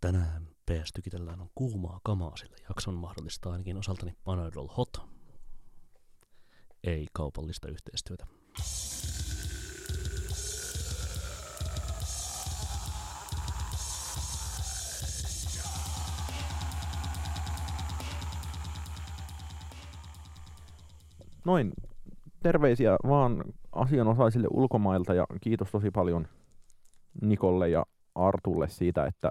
tänään PS Tykitellään on kuumaa kamaa, sillä jakson mahdollistaa ainakin osaltani Panadol Hot. Ei kaupallista yhteistyötä. Noin, terveisiä vaan asianosaisille ulkomailta ja kiitos tosi paljon Nikolle ja Artulle siitä, että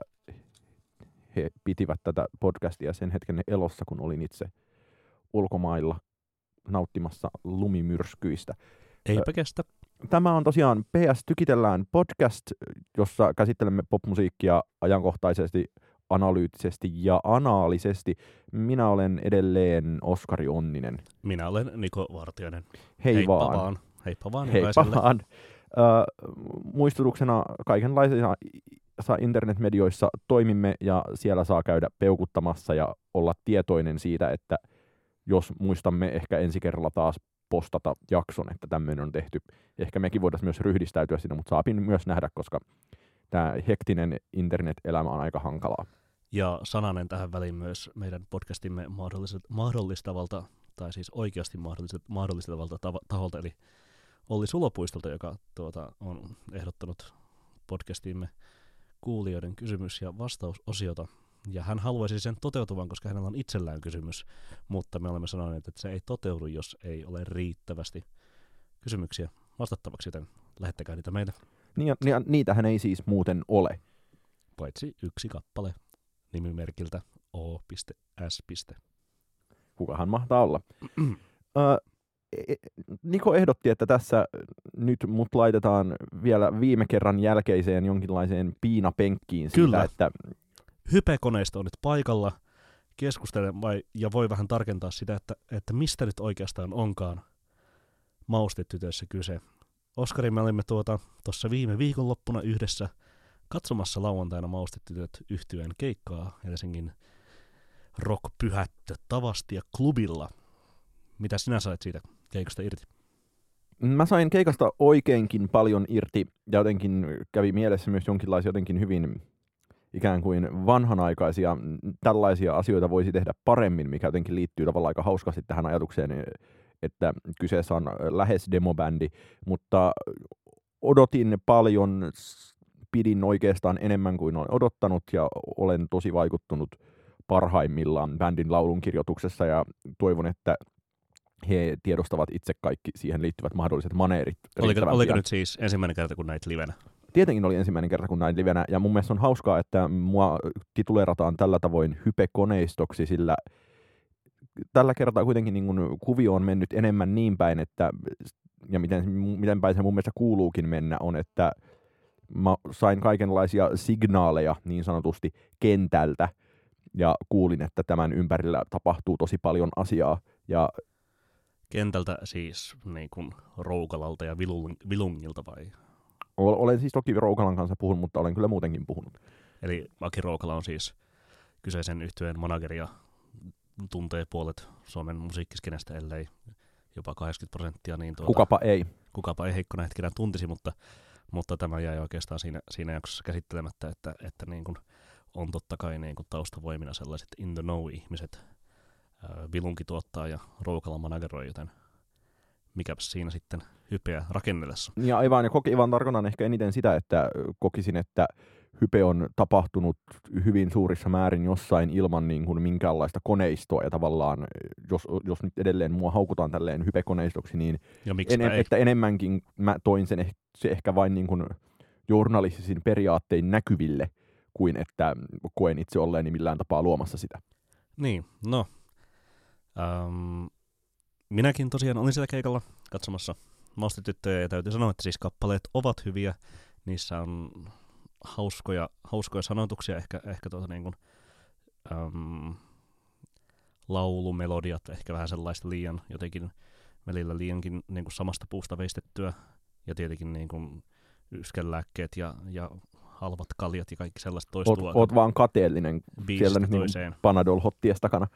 he pitivät tätä podcastia sen hetken elossa, kun olin itse ulkomailla nauttimassa lumimyrskyistä. Eipä kestä. Tämä on tosiaan PS Tykitellään podcast, jossa käsittelemme popmusiikkia ajankohtaisesti, analyyttisesti ja anaalisesti. Minä olen edelleen Oskari Onninen. Minä olen Niko Vartiainen. Hei Heippa vaan. vaan. Heippa vaan Heippa jokaiselle. vaan. Ö, muistutuksena kaikenlaisissa sa- internetmedioissa toimimme ja siellä saa käydä peukuttamassa ja olla tietoinen siitä, että jos muistamme ehkä ensi kerralla taas postata jakson, että tämmöinen on tehty. Ehkä mekin voitaisiin myös ryhdistäytyä sinne, mutta saapin myös nähdä, koska tämä hektinen internet-elämä on aika hankalaa. Ja sananen tähän väliin myös meidän podcastimme mahdollis- mahdollistavalta, tai siis oikeasti mahdollis- mahdollistavalta tav- taholta, eli Olli Sulopuistolta, joka tuota, on ehdottanut podcastimme kuulijoiden kysymys- ja vastausosiota. Ja hän haluaisi sen toteutuvan, koska hänellä on itsellään kysymys, mutta me olemme sanoneet, että se ei toteudu, jos ei ole riittävästi kysymyksiä vastattavaksi, joten lähettäkää niitä meille, Niin, ja- niitähän ei siis muuten ole. paitsi yksi kappale nimimerkiltä o.s. kukahan mahtaa olla. Ö, Niko ehdotti, että tässä nyt mut laitetaan vielä viime kerran jälkeiseen jonkinlaiseen piinapenkkiin siitä, Kyllä. että Hype-koneisto on nyt paikalla keskustelemaan vai, ja voi vähän tarkentaa sitä, että, että mistä nyt oikeastaan onkaan maustetytöissä kyse. Oskari, me olimme tuota tuossa viime viikonloppuna yhdessä katsomassa lauantaina maustetytöt yhtyeen keikkaa Helsingin rock-pyhättö tavasti ja klubilla. Mitä sinä sait siitä keikasta irti? mä sain keikasta oikeinkin paljon irti ja jotenkin kävi mielessä myös jonkinlaisia jotenkin hyvin ikään kuin vanhanaikaisia tällaisia asioita voisi tehdä paremmin, mikä jotenkin liittyy tavallaan aika hauskasti tähän ajatukseen, että kyseessä on lähes demobändi, mutta odotin paljon, pidin oikeastaan enemmän kuin olen odottanut ja olen tosi vaikuttunut parhaimmillaan bändin laulunkirjoituksessa ja toivon, että he tiedostavat itse kaikki siihen liittyvät mahdolliset maneerit. Oliko, oliko pian. nyt siis ensimmäinen kerta, kun näit livenä? Tietenkin oli ensimmäinen kerta, kun näin livenä, ja mun mielestä on hauskaa, että mua tituleerataan tällä tavoin hypekoneistoksi, sillä tällä kertaa kuitenkin niin kun kuvio on mennyt enemmän niin päin, että, ja miten, miten päin se mun mielestä kuuluukin mennä, on, että mä sain kaikenlaisia signaaleja niin sanotusti kentältä, ja kuulin, että tämän ympärillä tapahtuu tosi paljon asiaa, ja Kentältä siis niin kuin Roukalalta ja Vilung- Vilungilta vai? ol- olen siis toki Roukalan kanssa puhunut, mutta olen kyllä muutenkin puhunut. Eli Aki Roukala on siis kyseisen yhtyeen manageri ja tuntee puolet Suomen musiikkiskenestä, ellei jopa 80 prosenttia, niin tuota, Kukapa ei. kukapa ei heikkona hetkenä tuntisi, mutta, mutta tämä jäi oikeastaan siinä, siinä jaksossa käsittelemättä, että, että niin kuin on totta kai niin kuin taustavoimina sellaiset in the know ihmiset, ää, Vilunki tuottaa ja Roukala manageroi, joten mikäpäs siinä sitten hypeä rakennellessa. Ja aivan, ja koki, vaan tarkoitan ehkä eniten sitä, että kokisin, että hype on tapahtunut hyvin suurissa määrin jossain ilman niin kuin minkäänlaista koneistoa, ja tavallaan, jos, jos nyt edelleen mua haukutaan tälleen hypekoneistoksi, niin Ja en, ei? että enemmänkin mä toin sen se ehkä vain niin kuin journalistisin periaattein näkyville, kuin että koen itse olleeni millään tapaa luomassa sitä. Niin, no. Ähm, minäkin tosiaan olin siellä keikalla katsomassa Maustetyttöjä ja täytyy sanoa, että siis kappaleet ovat hyviä. Niissä on hauskoja, hauskoja sanotuksia, ehkä, ehkä tuota niin kuin, äm, laulumelodiat, ehkä vähän sellaista liian jotenkin välillä liiankin niin kuin samasta puusta veistettyä. Ja tietenkin niin kuin yskänlääkkeet ja, ja halvat kaljat ja kaikki sellaista Oot, toistuu oot vaan kateellinen biisistä siellä nyt niin. Panadol Hotties takana.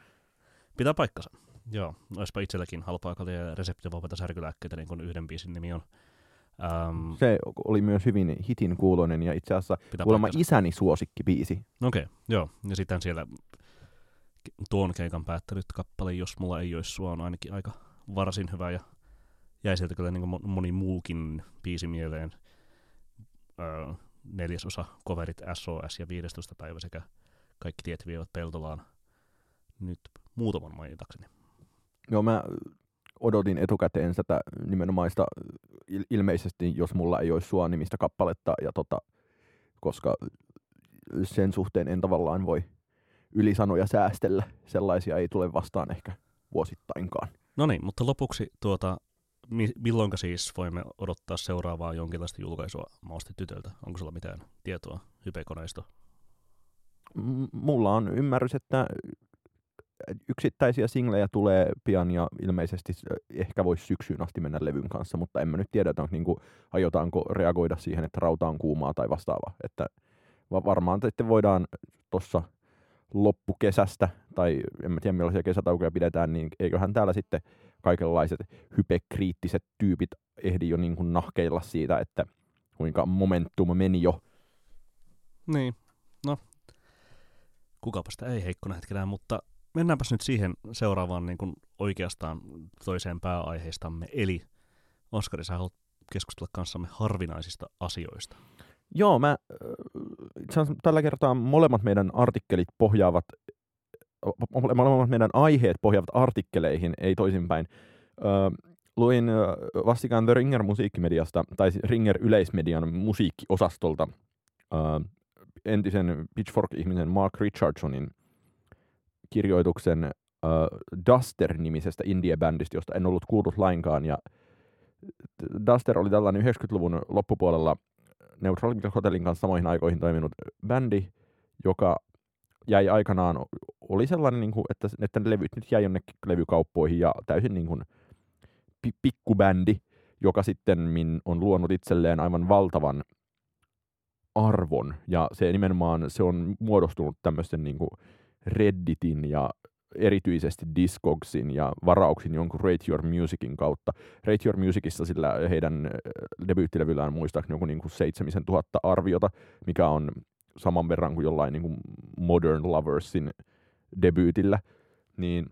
Pitää paikkansa. Joo, olisipa itselläkin halpaa kaljaa ja reseptivapaita särkylääkkeitä, niin kuin yhden biisin nimi on. Ähm, Se oli myös hyvin hitin kuuloinen ja itse asiassa pitää kuulemma paikkansa. isäni suosikki biisi. Okei, okay, joo. Ja sitten siellä tuon keikan päättänyt kappale, jos mulla ei olisi sua, on ainakin aika varsin hyvä ja jäi sieltä kyllä niin kuin moni muukin biisi mieleen. Öö, neljäsosa coverit SOS ja 15. päivä sekä kaikki tiet vievät Peltolaan nyt muutaman mainitakseni. Joo, mä odotin etukäteen tätä nimenomaista il- ilmeisesti, jos mulla ei olisi sua nimistä kappaletta, ja tota, koska sen suhteen en tavallaan voi ylisanoja säästellä. Sellaisia ei tule vastaan ehkä vuosittainkaan. No niin, mutta lopuksi tuota, mi- milloinka siis voimme odottaa seuraavaa jonkinlaista julkaisua Mausti tytöltä? Onko sulla mitään tietoa, hypekoneisto? M- mulla on ymmärrys, että yksittäisiä singlejä tulee pian ja ilmeisesti se ehkä voisi syksyyn asti mennä levyn kanssa, mutta en mä nyt tiedä, että onko, niin kuin, aiotaanko reagoida siihen, että rauta on kuumaa tai vastaavaa. Että va- varmaan sitten voidaan tuossa loppukesästä, tai en mä tiedä millaisia kesätaukoja pidetään, niin eiköhän täällä sitten kaikenlaiset hypekriittiset tyypit ehdi jo niin kuin nahkeilla siitä, että kuinka momentum meni jo. Niin, no, kukapa sitä ei heikkona hetkenään, mutta mennäänpäs nyt siihen seuraavaan niin kuin oikeastaan toiseen pääaiheistamme, eli Oskari, sä haluat keskustella kanssamme harvinaisista asioista. Joo, mä, äh, itse tällä kertaa molemmat meidän artikkelit pohjaavat, mole- molemmat meidän aiheet pohjaavat artikkeleihin, ei toisinpäin. Ö, luin vastikään The Ringer musiikkimediasta, tai siis Ringer yleismedian musiikkiosastolta ö, entisen Pitchfork-ihmisen Mark Richardsonin kirjoituksen ö, Duster-nimisestä indie-bändistä, josta en ollut kuullut lainkaan, ja Duster oli tällainen 90-luvun loppupuolella Neutral Hotelin kanssa samoihin aikoihin toiminut bändi, joka jäi aikanaan, oli sellainen, niin kuin, että, että ne levyt nyt jäi jonnekin levykauppoihin ja täysin niin kuin, pi- pikkubändi, joka sitten on luonut itselleen aivan valtavan arvon. Ja se nimenomaan se on muodostunut tämmöisten niin kuin Redditin ja erityisesti Discogsin ja varauksin jonkun Rate Your Musicin kautta. Rate Your Musicissa sillä heidän äh, debyyttilevyllään muistaakseni joku niin kuin 7000 arviota, mikä on saman verran kuin jollain niin kuin Modern Loversin debyytillä. Niin,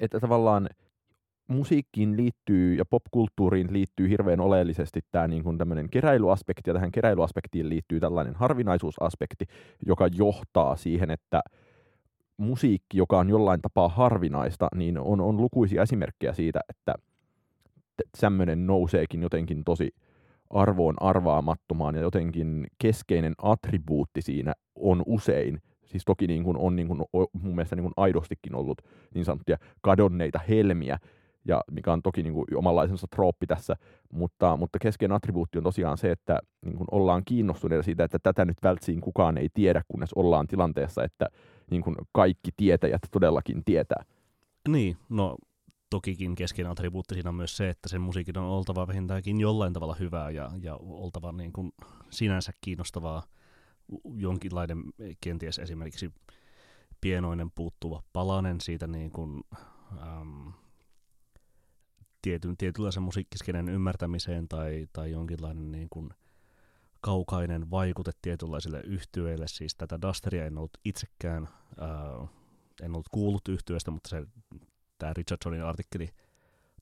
että tavallaan musiikkiin liittyy ja popkulttuuriin liittyy hirveän oleellisesti tämä niin kuin tämmöinen keräilyaspekti, ja tähän keräilyaspektiin liittyy tällainen harvinaisuusaspekti, joka johtaa siihen, että musiikki, joka on jollain tapaa harvinaista, niin on, on lukuisia esimerkkejä siitä, että tämmöinen nouseekin jotenkin tosi arvoon arvaamattomaan ja jotenkin keskeinen attribuutti siinä on usein, siis toki niin kuin on niin kuin, mun mielestä niin kuin aidostikin ollut niin sanottuja kadonneita helmiä, ja mikä on toki niin kuin omanlaisensa trooppi tässä, mutta, mutta keskeinen attribuutti on tosiaan se, että niin kuin ollaan kiinnostuneita siitä, että tätä nyt vältsiin kukaan ei tiedä, kunnes ollaan tilanteessa, että niin kuin kaikki tietäjät todellakin tietää. Niin, no tokikin keskeinen attribuutti siinä on myös se, että sen musiikin on oltava vähintäänkin jollain tavalla hyvää ja, ja oltava niin kuin sinänsä kiinnostavaa jonkinlainen kenties esimerkiksi pienoinen puuttuva palanen siitä niin kuin, äm, tietyn, tietynlaisen musiikkiskeinen ymmärtämiseen tai, tai jonkinlainen niin kuin kaukainen vaikute tietynlaisille yhtyeille. Siis tätä Dusteria en ollut itsekään, ää, en ollut kuullut yhtyeestä, mutta se, tämä Richardsonin artikkeli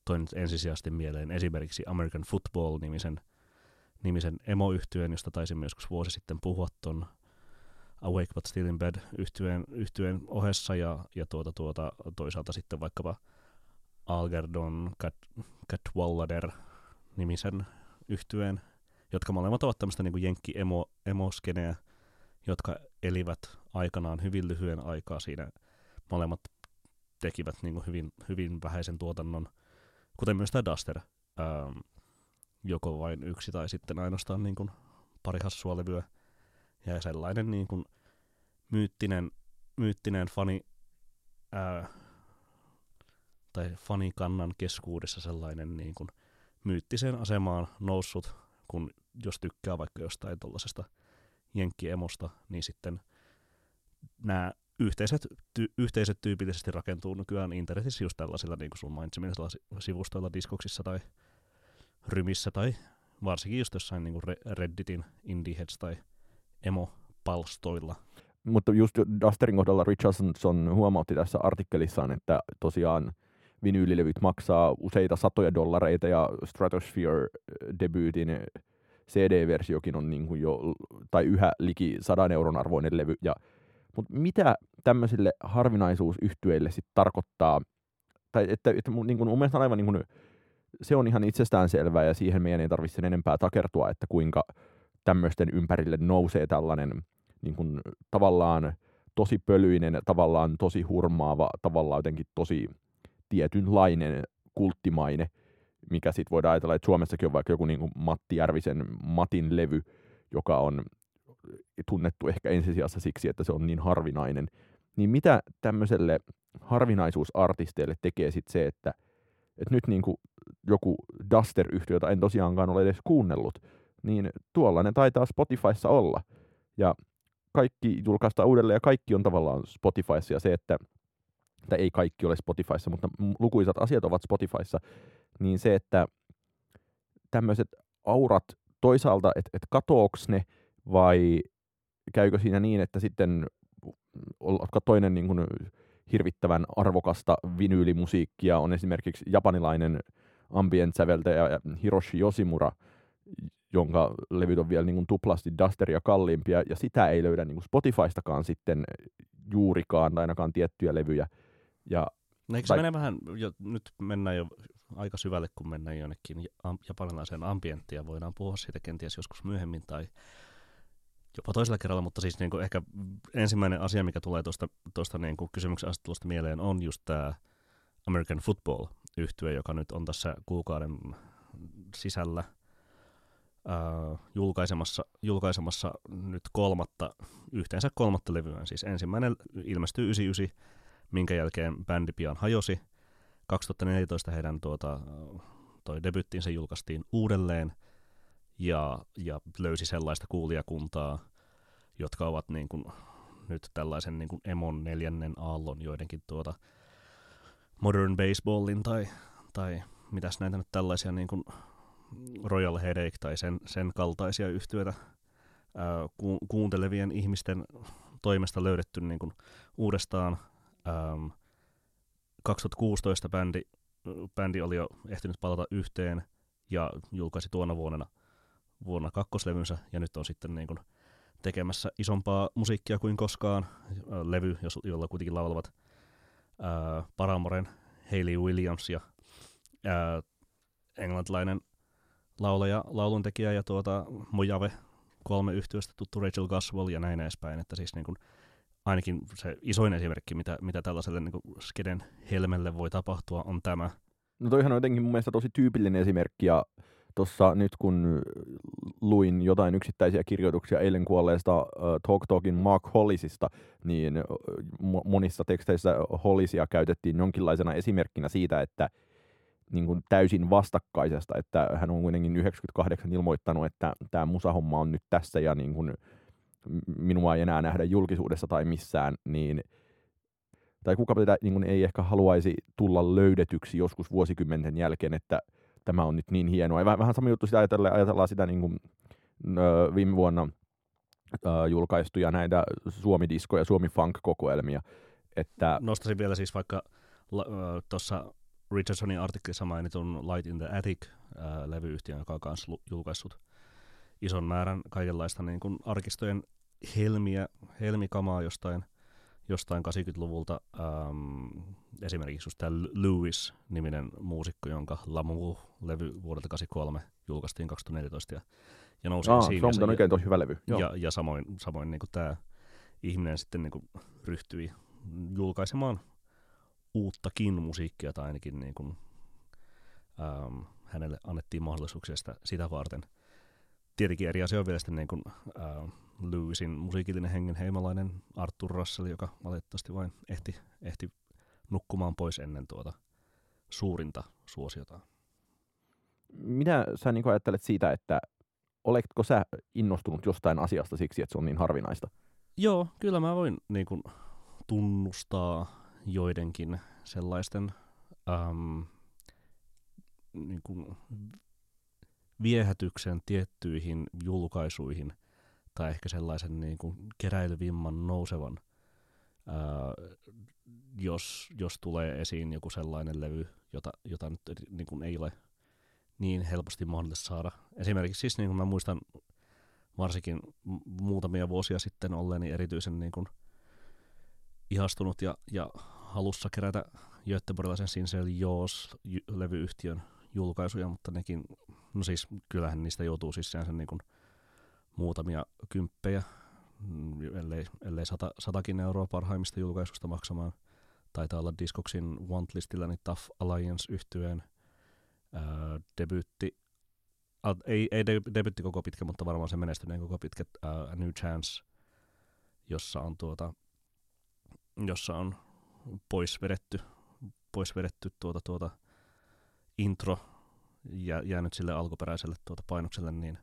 toi nyt ensisijaisesti mieleen esimerkiksi American Football-nimisen nimisen emo-yhtyeen, josta taisin joskus vuosi sitten puhua ton Awake But Still in Bed yhtyeen, yhtyeen ohessa ja, ja tuota, tuota, toisaalta sitten vaikkapa Algerdon Cat, Catwallader nimisen yhtyeen, jotka molemmat ovat tämmöistä niin jenkki emo, emoskeneä, jotka elivät aikanaan hyvin lyhyen aikaa siinä. Molemmat tekivät niin kuin hyvin, hyvin vähäisen tuotannon, kuten myös tämä Duster. Ähm, joko vain yksi tai sitten ainoastaan niin kuin pari hassua levyä. Ja sellainen niin kuin myyttinen, myyttinen fani, ää, tai fanikannan keskuudessa sellainen niin kuin myyttiseen asemaan noussut, kun jos tykkää vaikka jostain tuollaisesta jenkkiemosta, niin sitten nämä yhteiset, ty, yhteiset tyypillisesti rakentuu nykyään internetissä just tällaisilla, niin kuin sun mainitsemilla sivustoilla, diskoksissa tai rymissä tai varsinkin just jossain niin Redditin, IndieHeads tai emo-palstoilla. Mutta just Dusterin kohdalla Richardson huomautti tässä artikkelissaan, että tosiaan vinyylilevyt maksaa useita satoja dollareita ja Stratosphere-debyytin CD-versiokin on niin kuin jo, tai yhä liki sadan euron arvoinen levy. Ja, mutta mitä tämmöisille harvinaisuusyhtyeille sitten tarkoittaa, tai että, että niin kuin, mun mielestä on aivan niin kuin, se on ihan itsestäänselvää ja siihen meidän ei tarvitse sen enempää takertua, että kuinka tämmöisten ympärille nousee tällainen niin kuin, tavallaan tosi pölyinen, tavallaan tosi hurmaava, tavallaan jotenkin tosi tietynlainen kulttimaine, mikä sitten voidaan ajatella, että Suomessakin on vaikka joku niin kuin Matti Järvisen Matin levy, joka on tunnettu ehkä ensisijassa siksi, että se on niin harvinainen. Niin mitä tämmöiselle harvinaisuusartisteille tekee sitten se, että, että nyt niin kuin joku Duster-yhtiö, jota en tosiaankaan ole edes kuunnellut, niin tuollainen taitaa Spotifyssa olla. Ja kaikki julkaistaan uudelleen ja kaikki on tavallaan Spotifyssa ja se, että tai ei kaikki ole Spotifyssa, mutta lukuisat asiat ovat Spotifyssa, niin se, että tämmöiset aurat toisaalta, että et katooks ne vai käykö siinä niin, että sitten oletko toinen niin kuin hirvittävän arvokasta vinyylimusiikkia on esimerkiksi japanilainen ambient-säveltäjä Hiroshi Yoshimura, jonka levyt on vielä niin kuin tuplasti Dusteria kalliimpia, ja sitä ei löydä niin kuin Spotifystakaan sitten juurikaan, tai ainakaan tiettyjä levyjä. Ja, no Eikö se mene vähän, jo, nyt mennään jo aika syvälle, kun mennään jonnekin japanilaiseen ambienttiin, ja voidaan puhua siitä kenties joskus myöhemmin, tai jopa toisella kerralla, mutta siis niin kuin ehkä ensimmäinen asia, mikä tulee tuosta niin kysymyksen asettelusta mieleen, on just tämä American Football yhtye, joka nyt on tässä kuukauden sisällä äh, julkaisemassa, julkaisemassa nyt kolmatta, yhteensä kolmatta levyä. Siis ensimmäinen ilmestyy 99, minkä jälkeen bändi pian hajosi. 2014 heidän tuota, toi debyttinsä julkaistiin uudelleen ja, ja löysi sellaista kuulijakuntaa, jotka ovat niin kuin, nyt tällaisen niin kuin Emon neljännen aallon joidenkin tuota, Modern Baseballin tai, tai mitäs näitä nyt tällaisia niin kuin Royal Headache tai sen, sen kaltaisia yhtiöitä ku, kuuntelevien ihmisten toimesta löydetty niin kuin uudestaan. Ää, 2016 bändi, bändi oli jo ehtinyt palata yhteen ja julkaisi tuona vuonna, vuonna kakkoslevynsä ja nyt on sitten niin kuin tekemässä isompaa musiikkia kuin koskaan. Levy, jolla kuitenkin laulavat ää, Paramoren Hayley Williams ja ää, englantilainen laulaja, lauluntekijä ja tuota Mojave kolme yhtiöstä tuttu Rachel Goswell ja näin edespäin, että siis niin kuin, ainakin se isoin esimerkki, mitä, mitä tällaiselle niin skeden helmelle voi tapahtua, on tämä. No toihan on jotenkin mun mielestä tosi tyypillinen esimerkki, ja tuossa nyt kun luin jotain yksittäisiä kirjoituksia eilen kuolleesta uh, Talk Talkin Mark Hollisista, niin uh, monissa teksteissä Hollisia käytettiin jonkinlaisena esimerkkinä siitä, että niin kuin täysin vastakkaisesta, että hän on kuitenkin 98 ilmoittanut, että tämä musahomma on nyt tässä ja niin kuin minua ei enää nähdä julkisuudessa tai missään, niin tai kuka tätä niin ei ehkä haluaisi tulla löydetyksi joskus vuosikymmenten jälkeen, että tämä on nyt niin hienoa. Ja vähän sama juttu sitä ajatellaan, ajatellaan sitä niin kuin, ö, viime vuonna ö, julkaistuja näitä Suomi-disko- ja Suomi-funk-kokoelmia. Että... Nostaisin vielä siis vaikka tuossa Richardsonin artikkelissa mainitun Light in the Attic-levyyhtiön, joka on myös julkaissut ison määrän kaikenlaista niin kuin arkistojen helmiä, helmikamaa jostain, jostain 80-luvulta. Ähm, esimerkiksi just tämä Lewis-niminen muusikko, jonka Lamu-levy vuodelta 83 julkaistiin 2014 ja, ja nousi Aa, siinä. Se on oikein tosi hyvä levy. Joo. Ja, ja samoin, samoin niin tämä ihminen sitten niin ryhtyi julkaisemaan uuttakin musiikkia tai ainakin niin kuin, ähm, hänelle annettiin mahdollisuuksia sitä, sitä varten. Tietenkin eri asia on vielä sitten niin kuin, äh, Lewisin musiikillinen hengen heimalainen Arthur Russell, joka valitettavasti vain ehti, ehti nukkumaan pois ennen tuota suurinta suosiota. Mitä sä niin ajattelet siitä, että oletko sä innostunut jostain asiasta siksi, että se on niin harvinaista? Joo, kyllä mä voin niin kuin, tunnustaa joidenkin sellaisten äm, niin kuin viehätyksen tiettyihin julkaisuihin tai ehkä sellaisen niin kuin keräilyvimman nousevan, ää, jos, jos tulee esiin joku sellainen levy, jota, jota nyt niin kuin ei ole niin helposti mahdollista saada. Esimerkiksi siis niin kuin mä muistan varsinkin muutamia vuosia sitten olleeni erityisen niin kuin ihastunut ja, ja halussa kerätä Göteborgilaisen Sincere Jaws-levyyhtiön julkaisuja, mutta nekin, no siis kyllähän niistä joutuu siis sen niin kuin muutamia kymppejä, mm, ellei, ellei sata, satakin euroa parhaimmista julkaisusta maksamaan. Taitaa olla Discogsin Wantlistillä niin Tough Alliance yhtyeen debyytti, a, ei, ei debyytti koko pitkä, mutta varmaan se menestyneen koko pitkä ää, New Chance, jossa on tuota, jossa on pois vedetty, pois vedetty tuota, tuota intro ja jäänyt sille alkuperäiselle tuota painokselle, niin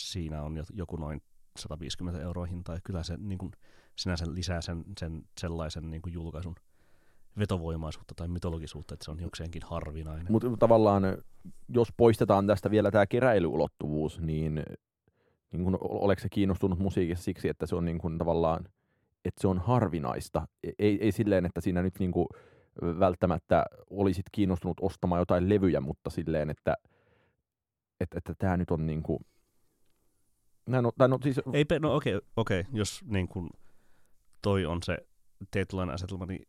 siinä on joku noin 150 euroa hintaa. Ja kyllä se niin kuin, sinänsä lisää sen, sen sellaisen niin kuin julkaisun vetovoimaisuutta tai mytologisuutta, että se on jokseenkin harvinainen. Mutta tavallaan, jos poistetaan tästä vielä tämä keräilyulottuvuus, niin, niin kun, oletko se kiinnostunut musiikissa siksi, että se on niin kun, tavallaan, että se on harvinaista? E-, ei, ei silleen, että siinä nyt niin kun, välttämättä olisit kiinnostunut ostamaan jotain levyjä, mutta silleen, että että, että nyt on niin kuin, no, no, siis... Ei, no okei, okay, okay, jos niin kuin toi on se tietynlainen asetelma, niin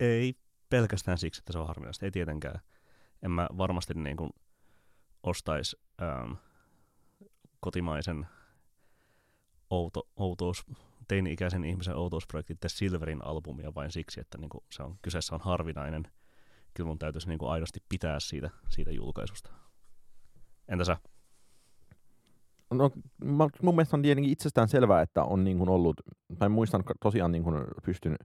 ei pelkästään siksi, että se on harvinaista, ei tietenkään. En mä varmasti niin kuin ostaisi ähm, kotimaisen outo, outous, teini-ikäisen ihmisen outousprojekti The Silverin albumia vain siksi, että niin kuin se on, kyseessä on harvinainen. Kyllä mun täytyisi niin kuin aidosti pitää siitä, siitä julkaisusta. Entä sä? No, mun mielestä on tietenkin itsestään selvää, että on niin kuin ollut, tai muistan tosiaan niin kuin pystyn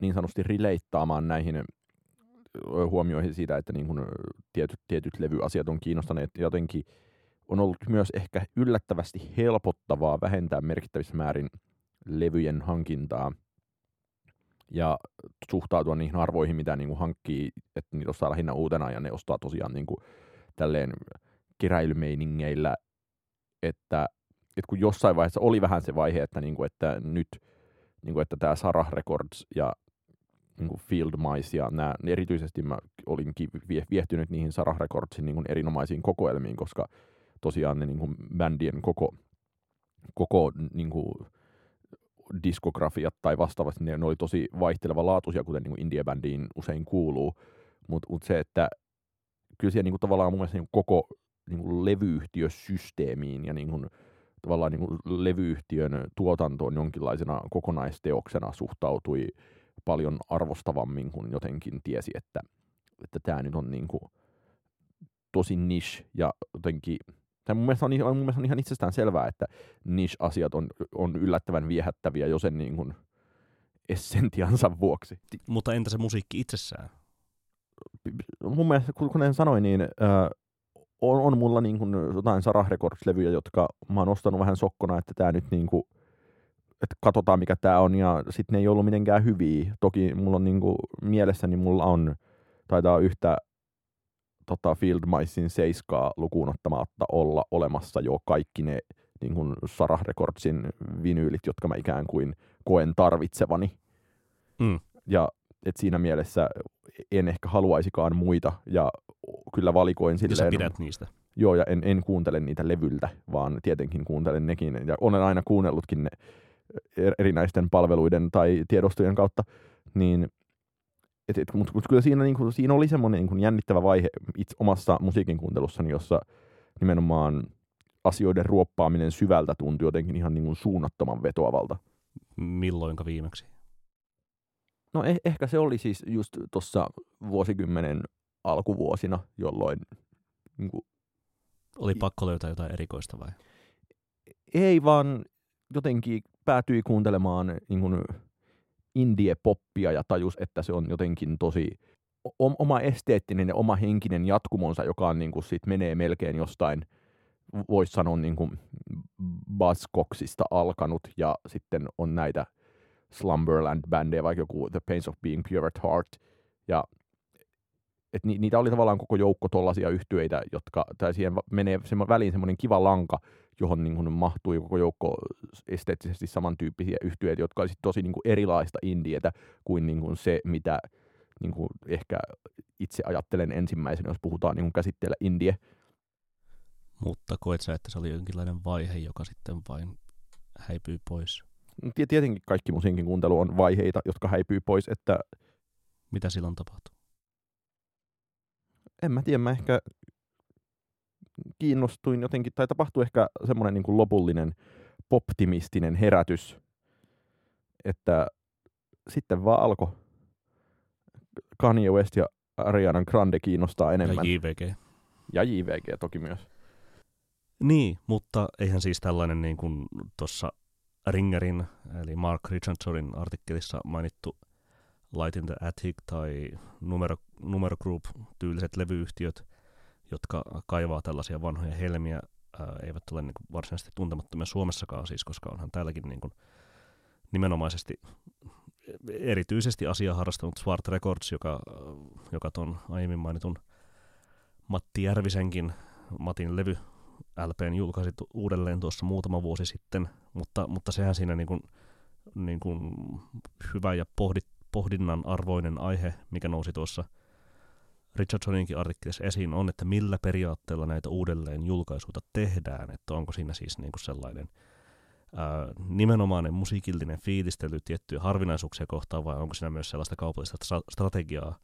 niin sanotusti releittaamaan näihin huomioihin siitä, että niin kuin tietyt, tietyt levyasiat on kiinnostaneet. Jotenkin on ollut myös ehkä yllättävästi helpottavaa vähentää merkittävissä määrin levyjen hankintaa ja suhtautua niihin arvoihin, mitä niin kuin hankkii, että niitä ostaa lähinnä uutena ja ne ostaa tosiaan niin kuin tälleen keräilymeiningeillä, että, että kun jossain vaiheessa oli vähän se vaihe, että, niin kuin, että nyt niin kuin, että tämä Sarah Records ja niin kuin Field Mice ja nämä, erityisesti mä olinkin viehtynyt niihin Sarah Recordsin niin kuin erinomaisiin kokoelmiin, koska tosiaan ne niin kuin bändien koko, koko niin kuin diskografiat tai vastaavasti, ne, ne oli tosi vaihteleva laatuisia, kuten niin indie-bändiin usein kuuluu, mutta mut se, että kyllä siellä niin kuin, tavallaan mun mielestä niin koko niin kuin levyyhtiösysteemiin ja niin kuin, tavallaan niin kuin levyyhtiön tuotantoon jonkinlaisena kokonaisteoksena suhtautui paljon arvostavammin, kun jotenkin tiesi, että, että tämä nyt on niin kuin tosi niche ja jotenkin tai mun mielestä, on, mun mielestä on ihan itsestään selvää, että niche-asiat on, on yllättävän viehättäviä jo sen niin kuin essentiansa vuoksi. Mutta entä se musiikki itsessään? Mun mielestä, kuten sanoin, niin äh, on, on mulla niin kuin jotain Sarah Records-levyjä, jotka mä oon ostanut vähän sokkona, että tämä nyt niin kuin, että katsotaan mikä tämä on, ja sitten ne ei ollut mitenkään hyviä. Toki mulla on niin kuin, mielessäni mulla on, taitaa yhtä tota, Field Micein seiskaa lukuun ottamatta olla olemassa jo kaikki ne niin kuin Sarah Recordsin vinyylit, jotka mä ikään kuin koen tarvitsevani. Mm. Ja et siinä mielessä en ehkä haluaisikaan muita, ja kyllä valikoin silleen... Ja sä pidät niistä. Joo, ja en, en kuuntele niitä levyltä, vaan tietenkin kuuntelen nekin, ja olen aina kuunnellutkin ne erinäisten palveluiden tai tiedostojen kautta, niin et, et, mutta kyllä siinä, niin kuin, siinä oli semmoinen niin kuin jännittävä vaihe itse omassa musiikin kuuntelussani, jossa nimenomaan asioiden ruoppaaminen syvältä tuntui jotenkin ihan niin kuin suunnattoman vetoavalta. Milloinka viimeksi? No eh- ehkä se oli siis just tuossa vuosikymmenen alkuvuosina, jolloin... Niin kuin, oli pakko löytää jotain erikoista vai? Ei, vaan jotenkin päätyi kuuntelemaan niin kuin, indie-poppia ja tajus, että se on jotenkin tosi oma esteettinen ja oma henkinen jatkumonsa, joka on, niin kuin, sit menee melkein jostain, voisi sanoa niin kuin Buzzcocksista alkanut ja sitten on näitä Slumberland-bändejä, vaikka joku The Pains of Being Pure at Heart. Ja et ni, niitä oli tavallaan koko joukko tuollaisia yhtyeitä, jotka, tai siihen menee semmo, väliin semmoinen kiva lanka, johon niin kuin mahtui koko joukko esteettisesti samantyyppisiä yhtyeitä, jotka olisi tosi niin kuin erilaista indietä kuin, niin kuin se, mitä niin kuin ehkä itse ajattelen ensimmäisenä, jos puhutaan niin kuin käsitteellä indie. Mutta koet sä, että se oli jonkinlainen vaihe, joka sitten vain häipyy pois? Tietenkin kaikki musiikin kuuntelu on vaiheita, jotka häipyy pois, että... Mitä silloin tapahtuu? En mä tiedä, mä ehkä kiinnostuin jotenkin, tai tapahtui ehkä semmoinen niin kuin lopullinen optimistinen herätys, että sitten vaan alkoi Kanye West ja Ariana Grande kiinnostaa enemmän. Ja JVG. Ja JVG toki myös. Niin, mutta eihän siis tällainen niin kuin tuossa Ringerin, eli Mark Richardsonin artikkelissa mainittu Light in the Attic tai Numero, Numero Group tyyliset levyyhtiöt, jotka kaivaa tällaisia vanhoja helmiä, ää, eivät ole niin varsinaisesti tuntemattomia Suomessakaan siis, koska onhan täälläkin niin kuin nimenomaisesti erityisesti asiaa harrastanut Swart Records, joka, joka ton aiemmin mainitun Matti Järvisenkin Matin levy LPn julkaisi uudelleen tuossa muutama vuosi sitten, mutta, mutta sehän siinä niin kuin, niin kuin hyvä ja pohdit, pohdinnan arvoinen aihe, mikä nousi tuossa Richardsoninkin artikkelissa esiin, on, että millä periaatteella näitä uudelleen julkaisuita tehdään, että onko siinä siis niin kuin sellainen ää, nimenomainen musiikillinen fiilistely tiettyjä harvinaisuuksia kohtaan, vai onko siinä myös sellaista kaupallista strategiaa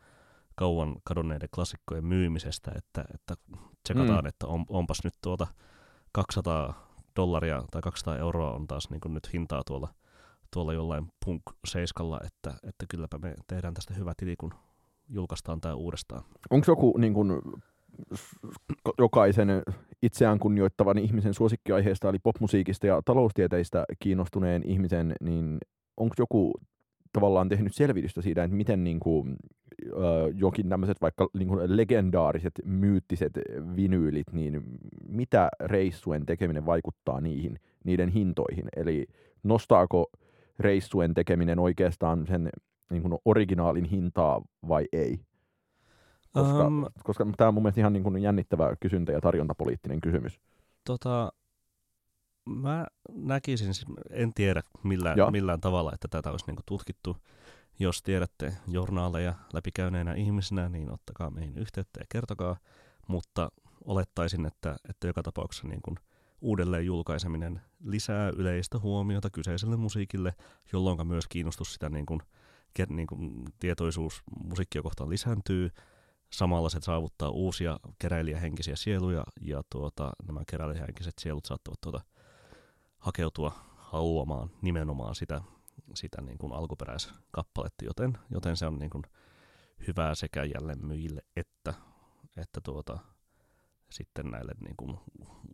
kauan kadonneiden klassikkojen myymisestä, että, että tsekataan, mm. että on, onpas nyt tuota 200 dollaria tai 200 euroa on taas niin nyt hintaa tuolla, tuolla jollain punk seiskalla, että, että kylläpä me tehdään tästä hyvä tili, kun julkaistaan tämä uudestaan. Onko joku niin kun, jokaisen itseään kunnioittavan ihmisen suosikkiaiheesta, eli popmusiikista ja taloustieteistä kiinnostuneen ihmisen, niin onko joku tavallaan tehnyt selvitystä siitä, että miten niin kuin, jokin tämmöiset vaikka niin kuin legendaariset, myyttiset vinyylit, niin mitä reissuen tekeminen vaikuttaa niihin, niiden hintoihin? Eli nostaako reissuen tekeminen oikeastaan sen niin kuin originaalin hintaa vai ei? Koska, um, koska tämä on mun mielestä ihan niin kuin jännittävä kysyntä- ja tarjontapoliittinen kysymys. Tota, mä näkisin, siis en tiedä millään, millään tavalla, että tätä olisi niin kuin tutkittu. Jos tiedätte journaaleja läpikäyneenä ihmisenä, niin ottakaa meihin yhteyttä ja kertokaa. Mutta olettaisin, että, että joka tapauksessa niin kuin uudelleen julkaiseminen lisää yleistä huomiota kyseiselle musiikille, jolloin myös kiinnostus sitä niin kuin, niin kuin tietoisuus musiikkia kohtaan lisääntyy. Samalla se saavuttaa uusia keräilijähenkisiä sieluja ja tuota, nämä keräilijähenkiset sielut saattavat tuota, hakeutua haluamaan nimenomaan sitä, sitä niin kuin alkuperäiskappaletta, joten, joten se on niin kuin hyvää sekä jälleenmyyjille että, että tuota, sitten näille niin kuin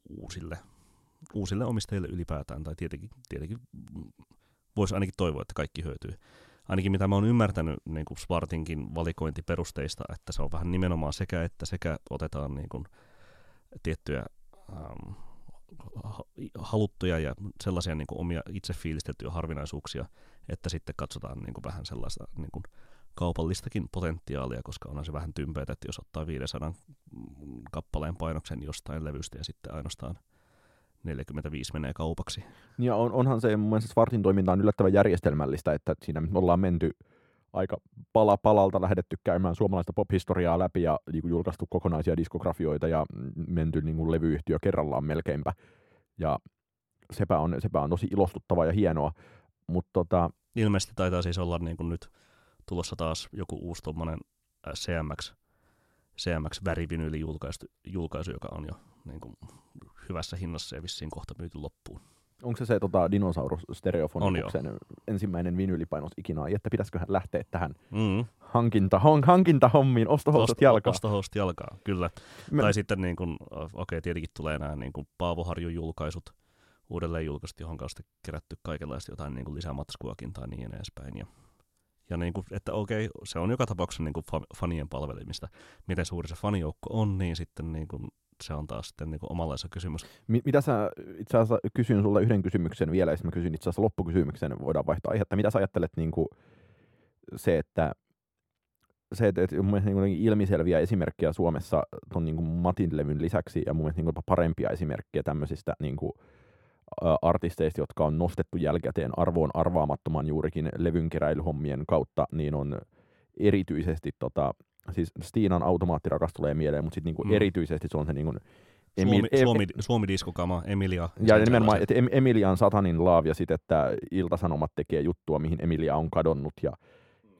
uusille, uusille omistajille ylipäätään, tai tietenkin, tietenkin voisi ainakin toivoa, että kaikki hyötyy. Ainakin mitä mä oon ymmärtänyt niin kuin Spartinkin valikointiperusteista, että se on vähän nimenomaan sekä, että sekä otetaan niin kuin tiettyjä ähm, haluttuja ja sellaisia niin kuin omia itse fiilisteltyjä harvinaisuuksia, että sitten katsotaan niin kuin vähän sellaista niin kuin kaupallistakin potentiaalia, koska onhan se vähän tympeitä, että jos ottaa 500 kappaleen painoksen jostain levystä ja sitten ainoastaan 45 menee kaupaksi. Ja on, onhan se mun mielestä Svartin toiminta on yllättävän järjestelmällistä, että siinä me ollaan menty aika pala palalta lähdetty käymään suomalaista pophistoriaa läpi ja niin julkaistu kokonaisia diskografioita ja menty niin kuin levyyhtiö kerrallaan melkeinpä. Ja sepä on, sepä on tosi ilostuttava ja hienoa. Mut tota... Ilmeisesti taitaa siis olla niin kuin nyt tulossa taas joku uusi tuommoinen CMX, CMX-värivinyyli julkaisu, julkaisu, joka on jo niin kuin hyvässä hinnassa ja vissiin kohta myyty loppuun. Onko se se tota, dinosaurus stereofonikuksen ensimmäinen vinylipainos ikinä, että pitäisiköhän lähteä tähän mm. hankinta, hon, hankintahommiin, ostohousut jalkaa? Ostohousut jalkaa, kyllä. Me... Tai sitten niin kuin, okei, okay, tietenkin tulee nämä niin kuin Paavo Harjun julkaisut, uudelleen julkaisut, johon on kerätty kaikenlaista jotain niin kuin lisämatskuakin tai niin edespäin. Ja, ja niin kuin, että okei, okay, se on joka tapauksessa niin kuin fanien palvelimista. Miten suuri se fanijoukko on, niin sitten niin kuin se on taas sitten niin omanlaisa kysymys. Mitä sä, itse asiassa kysyn sulle yhden kysymyksen vielä, sitten mä kysyn itse asiassa loppukysymyksen, voidaan vaihtaa aihetta. Mitä sä ajattelet niin kuin se, että se, että, että mun mielestä niin ilmiselviä esimerkkejä Suomessa ton niin kuin Matin levyn lisäksi ja mun mielestä niin parempia esimerkkejä tämmöisistä niin kuin, artisteista, jotka on nostettu jälkikäteen arvoon arvaamattoman juurikin levynkeräilyhommien kautta, niin on erityisesti, tota, siis Stiinan automaattirakas tulee mieleen, mutta sitten niinku mm. erityisesti se on se niinku Emil, Suomi, Suomi, Suomi diskokama, Emilia. Ja nimenomaan, että Emilian Satanin laav ja sitten, että Iltasanomat tekee juttua, mihin Emilia on kadonnut ja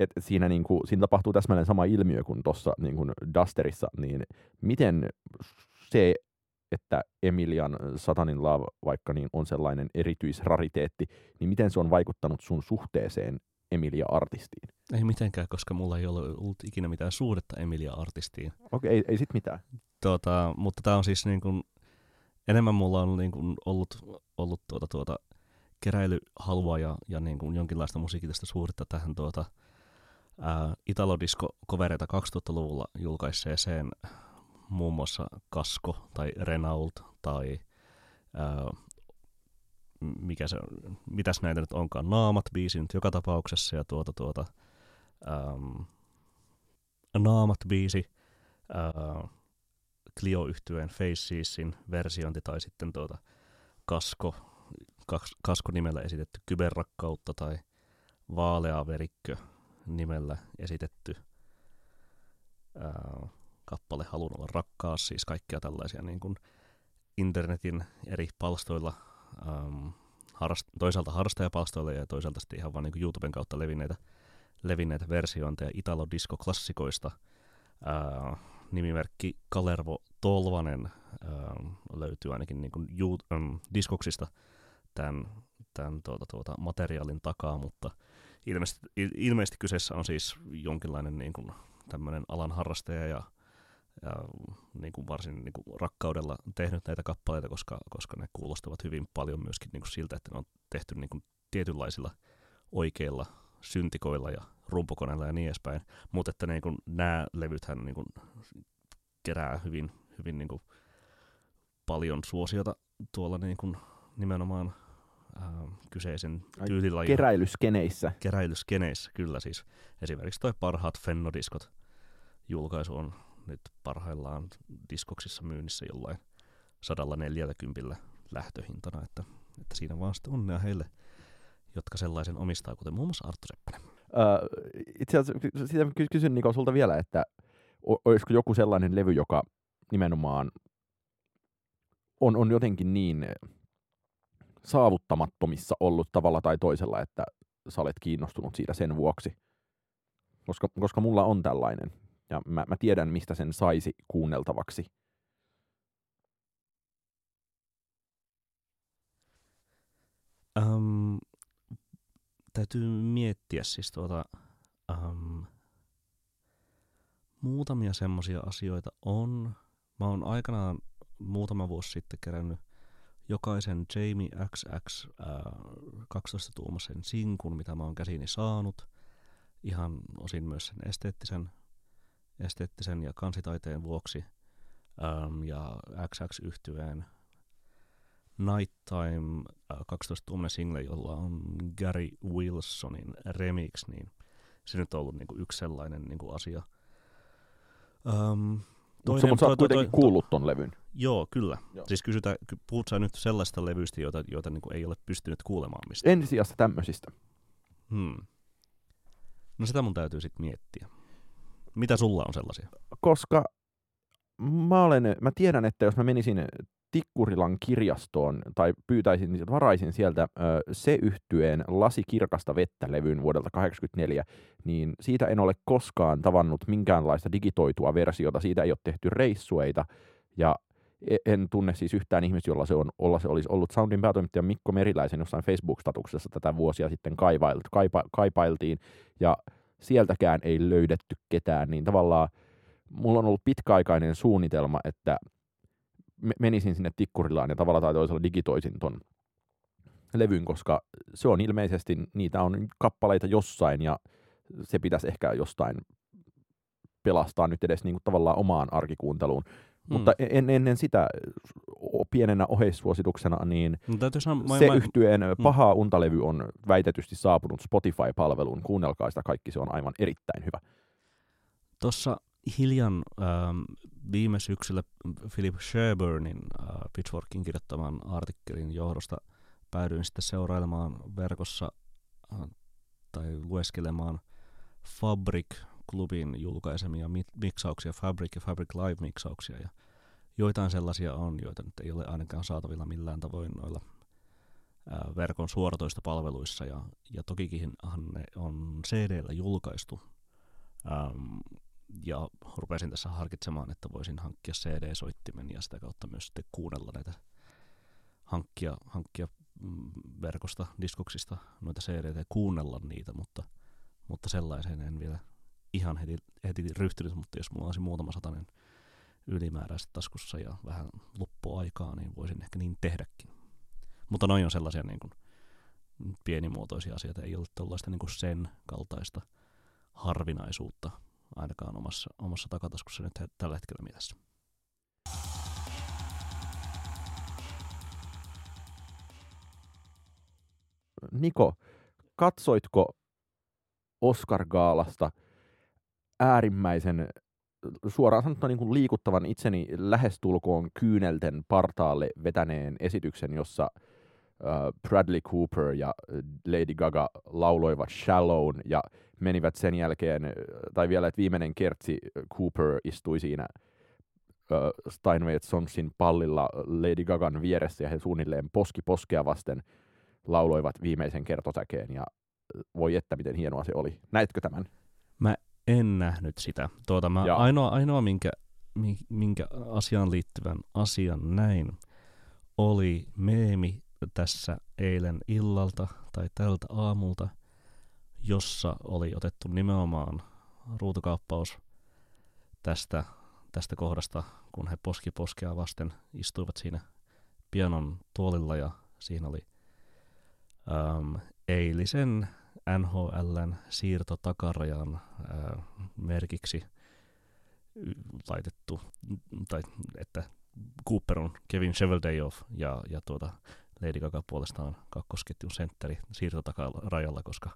et siinä, niin kuin, siinä tapahtuu täsmälleen sama ilmiö kuin tuossa niin Dusterissa, niin miten se, että Emilian Satanin Love vaikka niin on sellainen erityisrariteetti, niin miten se on vaikuttanut sun suhteeseen Emilia-artistiin? Ei mitenkään, koska mulla ei ole ollut ikinä mitään suhdetta Emilia-artistiin. Okei, ei, ei sit mitään. Tota, mutta tämä on siis niin kuin, enemmän mulla on niin kuin ollut, ollut tuota, tuota, keräilyhalua ja, ja niin kuin jonkinlaista musiikillista suhdetta tähän tuota, ää, Italodisko-kovereita 2000-luvulla julkaisseeseen muun muassa Kasko tai Renault tai ää, mikä se, mitäs näitä nyt onkaan, Naamat biisi nyt joka tapauksessa ja tuota tuota äm, Naamat biisi, ää, Clio yhtyeen Facesin versiointi tai sitten tuota Kasko, Kasko nimellä esitetty Kyberrakkautta tai Vaalea verikkö nimellä esitetty ää, kappale Halun olla rakkaas, siis kaikkia tällaisia niin kuin internetin eri palstoilla, äm, harrast, toisaalta harrastajapalstoilla ja toisaalta sitten ihan vaan niin YouTuben kautta levinneitä, levinneitä versiointeja Italo-disko-klassikoista. Ää, nimimerkki Kalervo Tolvanen ää, löytyy ainakin niin kuin you, äm, diskoksista tämän, tämän tuota, tuota, materiaalin takaa, mutta ilmeisesti, ilmeisesti kyseessä on siis jonkinlainen niin kuin, tämmöinen alan harrastaja ja ja niin kuin varsin niin kuin rakkaudella tehnyt näitä kappaleita, koska, koska ne kuulostavat hyvin paljon myöskin niin kuin siltä, että ne on tehty niin kuin tietynlaisilla oikeilla syntikoilla ja rumpukoneilla ja niin edespäin. Mutta että niin kuin, nämä levythän niin kuin, kerää hyvin, hyvin niin kuin, paljon suosiota tuolla niin kuin, nimenomaan äh, kyseisen tyylilajin. Keräilyskeneissä. Keräilyskeneissä, kyllä siis. Esimerkiksi tuo parhaat Fennodiskot julkaisu on nyt parhaillaan diskoksissa myynnissä jollain 140 lähtöhintana, että, että siinä vaan sitten onnea heille, jotka sellaisen omistaa, kuten muun muassa Arttu Seppänen. Itse asiassa kysyn Niko sulta vielä, että olisiko joku sellainen levy, joka nimenomaan on, on jotenkin niin saavuttamattomissa ollut tavalla tai toisella, että sä olet kiinnostunut siitä sen vuoksi. Koska, koska mulla on tällainen. Ja mä, mä tiedän, mistä sen saisi kuunneltavaksi. Um, täytyy miettiä siis tuota, um, muutamia semmoisia asioita on. Mä oon aikanaan muutama vuosi sitten kerännyt jokaisen Jamie XX äh, 12-tuumaisen sinkun, mitä mä oon käsiini saanut. Ihan osin myös sen esteettisen esteettisen ja kansitaiteen vuoksi ähm, ja XX-yhtyeen Nighttime äh, 12-tuumainen single, jolla on Gary Wilsonin remix, niin se nyt on ollut niinku yksi sellainen niinku asia. Um, toinen, mutta sä oot kuitenkin toi, kuullut ton levyn. Joo, kyllä. Joo. Siis kysytään, puhut sä nyt sellaista levyistä, joita, joita niinku ei ole pystynyt kuulemaan mistä? Ensisijassa tämmöisistä. Hmm. No sitä mun täytyy sitten miettiä. Mitä sulla on sellaisia? Koska mä, olen, mä tiedän, että jos mä menisin Tikkurilan kirjastoon tai pyytäisin, niin varaisin sieltä se yhtyeen Lasi kirkasta vettä levyn vuodelta 1984, niin siitä en ole koskaan tavannut minkäänlaista digitoitua versiota, siitä ei ole tehty reissueita, ja e, en tunne siis yhtään ihmistä, jolla se, on, olla se olisi ollut Soundin päätoimittaja Mikko Meriläisen jossain Facebook-statuksessa tätä vuosia sitten kaipa, kaipa, kaipailtiin, ja sieltäkään ei löydetty ketään, niin tavallaan mulla on ollut pitkäaikainen suunnitelma, että menisin sinne Tikkurilaan ja tavalla tai toisella digitoisin ton levyn, koska se on ilmeisesti, niitä on kappaleita jossain ja se pitäisi ehkä jostain pelastaa nyt edes niin kuin tavallaan omaan arkikuunteluun. Mutta en, ennen sitä pienenä oheissuosituksena, niin no, sanoa, se mä, yhtyeen hmm. paha untalevy on väitetysti saapunut Spotify-palveluun. Kuunnelkaa sitä kaikki, se on aivan erittäin hyvä. tuossa hiljan ähm, viime syksyllä Philip Sherburnin äh, Pitchforkin kirjoittaman artikkelin johdosta päädyin sitten seurailemaan verkossa äh, tai lueskelemaan Fabric-klubin julkaisemia miksauksia, Fabric ja Fabric Live-miksauksia. Ja joitain sellaisia on, joita nyt ei ole ainakaan saatavilla millään tavoin noilla ää, verkon suoratoistopalveluissa. Ja, ja tokikin ne on CD-llä julkaistu. Ähm, ja rupesin tässä harkitsemaan, että voisin hankkia CD-soittimen ja sitä kautta myös sitten kuunnella näitä hankkia, hankkia mm, verkosta, diskoksista noita cd ja kuunnella niitä, mutta, mutta sellaiseen en vielä ihan heti, heti ryhtynyt, mutta jos mulla olisi muutama satanen ylimääräistä taskussa ja vähän loppuaikaa, niin voisin ehkä niin tehdäkin. Mutta noin on sellaisia niin kuin pienimuotoisia asioita, ei ole tällaista niin sen kaltaista harvinaisuutta ainakaan omassa, omassa takataskussa nyt tällä hetkellä mielessä. Niko, katsoitko Oscar-gaalasta äärimmäisen suoraan sanottuna niin kuin liikuttavan itseni lähestulkoon kyynelten partaalle vetäneen esityksen, jossa Bradley Cooper ja Lady Gaga lauloivat Shallown ja menivät sen jälkeen, tai vielä, että viimeinen kertsi Cooper istui siinä Steinway Sonsin pallilla Lady Gagan vieressä ja he suunnilleen poski poskea vasten lauloivat viimeisen kertosäkeen ja voi että miten hienoa se oli. Näitkö tämän? Mä en nähnyt sitä. Tuota, mä ainoa, ainoa minkä, minkä asiaan liittyvän asian näin, oli meemi tässä eilen illalta tai tältä aamulta, jossa oli otettu nimenomaan ruutukauppaus tästä, tästä kohdasta, kun he poski poskea vasten istuivat siinä pianon tuolilla ja siinä oli äm, eilisen NHLn siirtotakarajan äh, merkiksi laitettu, tai että Cooper on Kevin Cheveldayoff ja, ja tuota Lady Gaga puolestaan kakkosketjun sentteri siirtotakarajalla, koska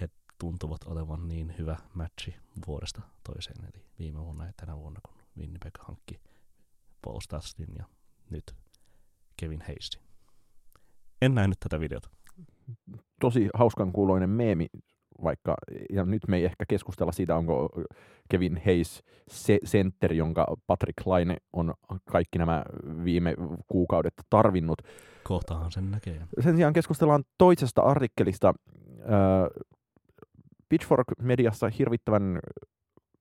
he tuntuvat olevan niin hyvä matchi vuodesta toiseen, eli viime vuonna ja tänä vuonna, kun Winnipeg hankki Paul Stastin ja nyt Kevin Hayesin. En nähnyt tätä videota tosi hauskan kuuloinen meemi, vaikka, ja nyt me ei ehkä keskustella siitä, onko Kevin Hayes se sentteri, jonka Patrick Laine on kaikki nämä viime kuukaudet tarvinnut. Kohtahan sen näkee. Sen sijaan keskustellaan toisesta artikkelista. Pitchfork-mediassa hirvittävän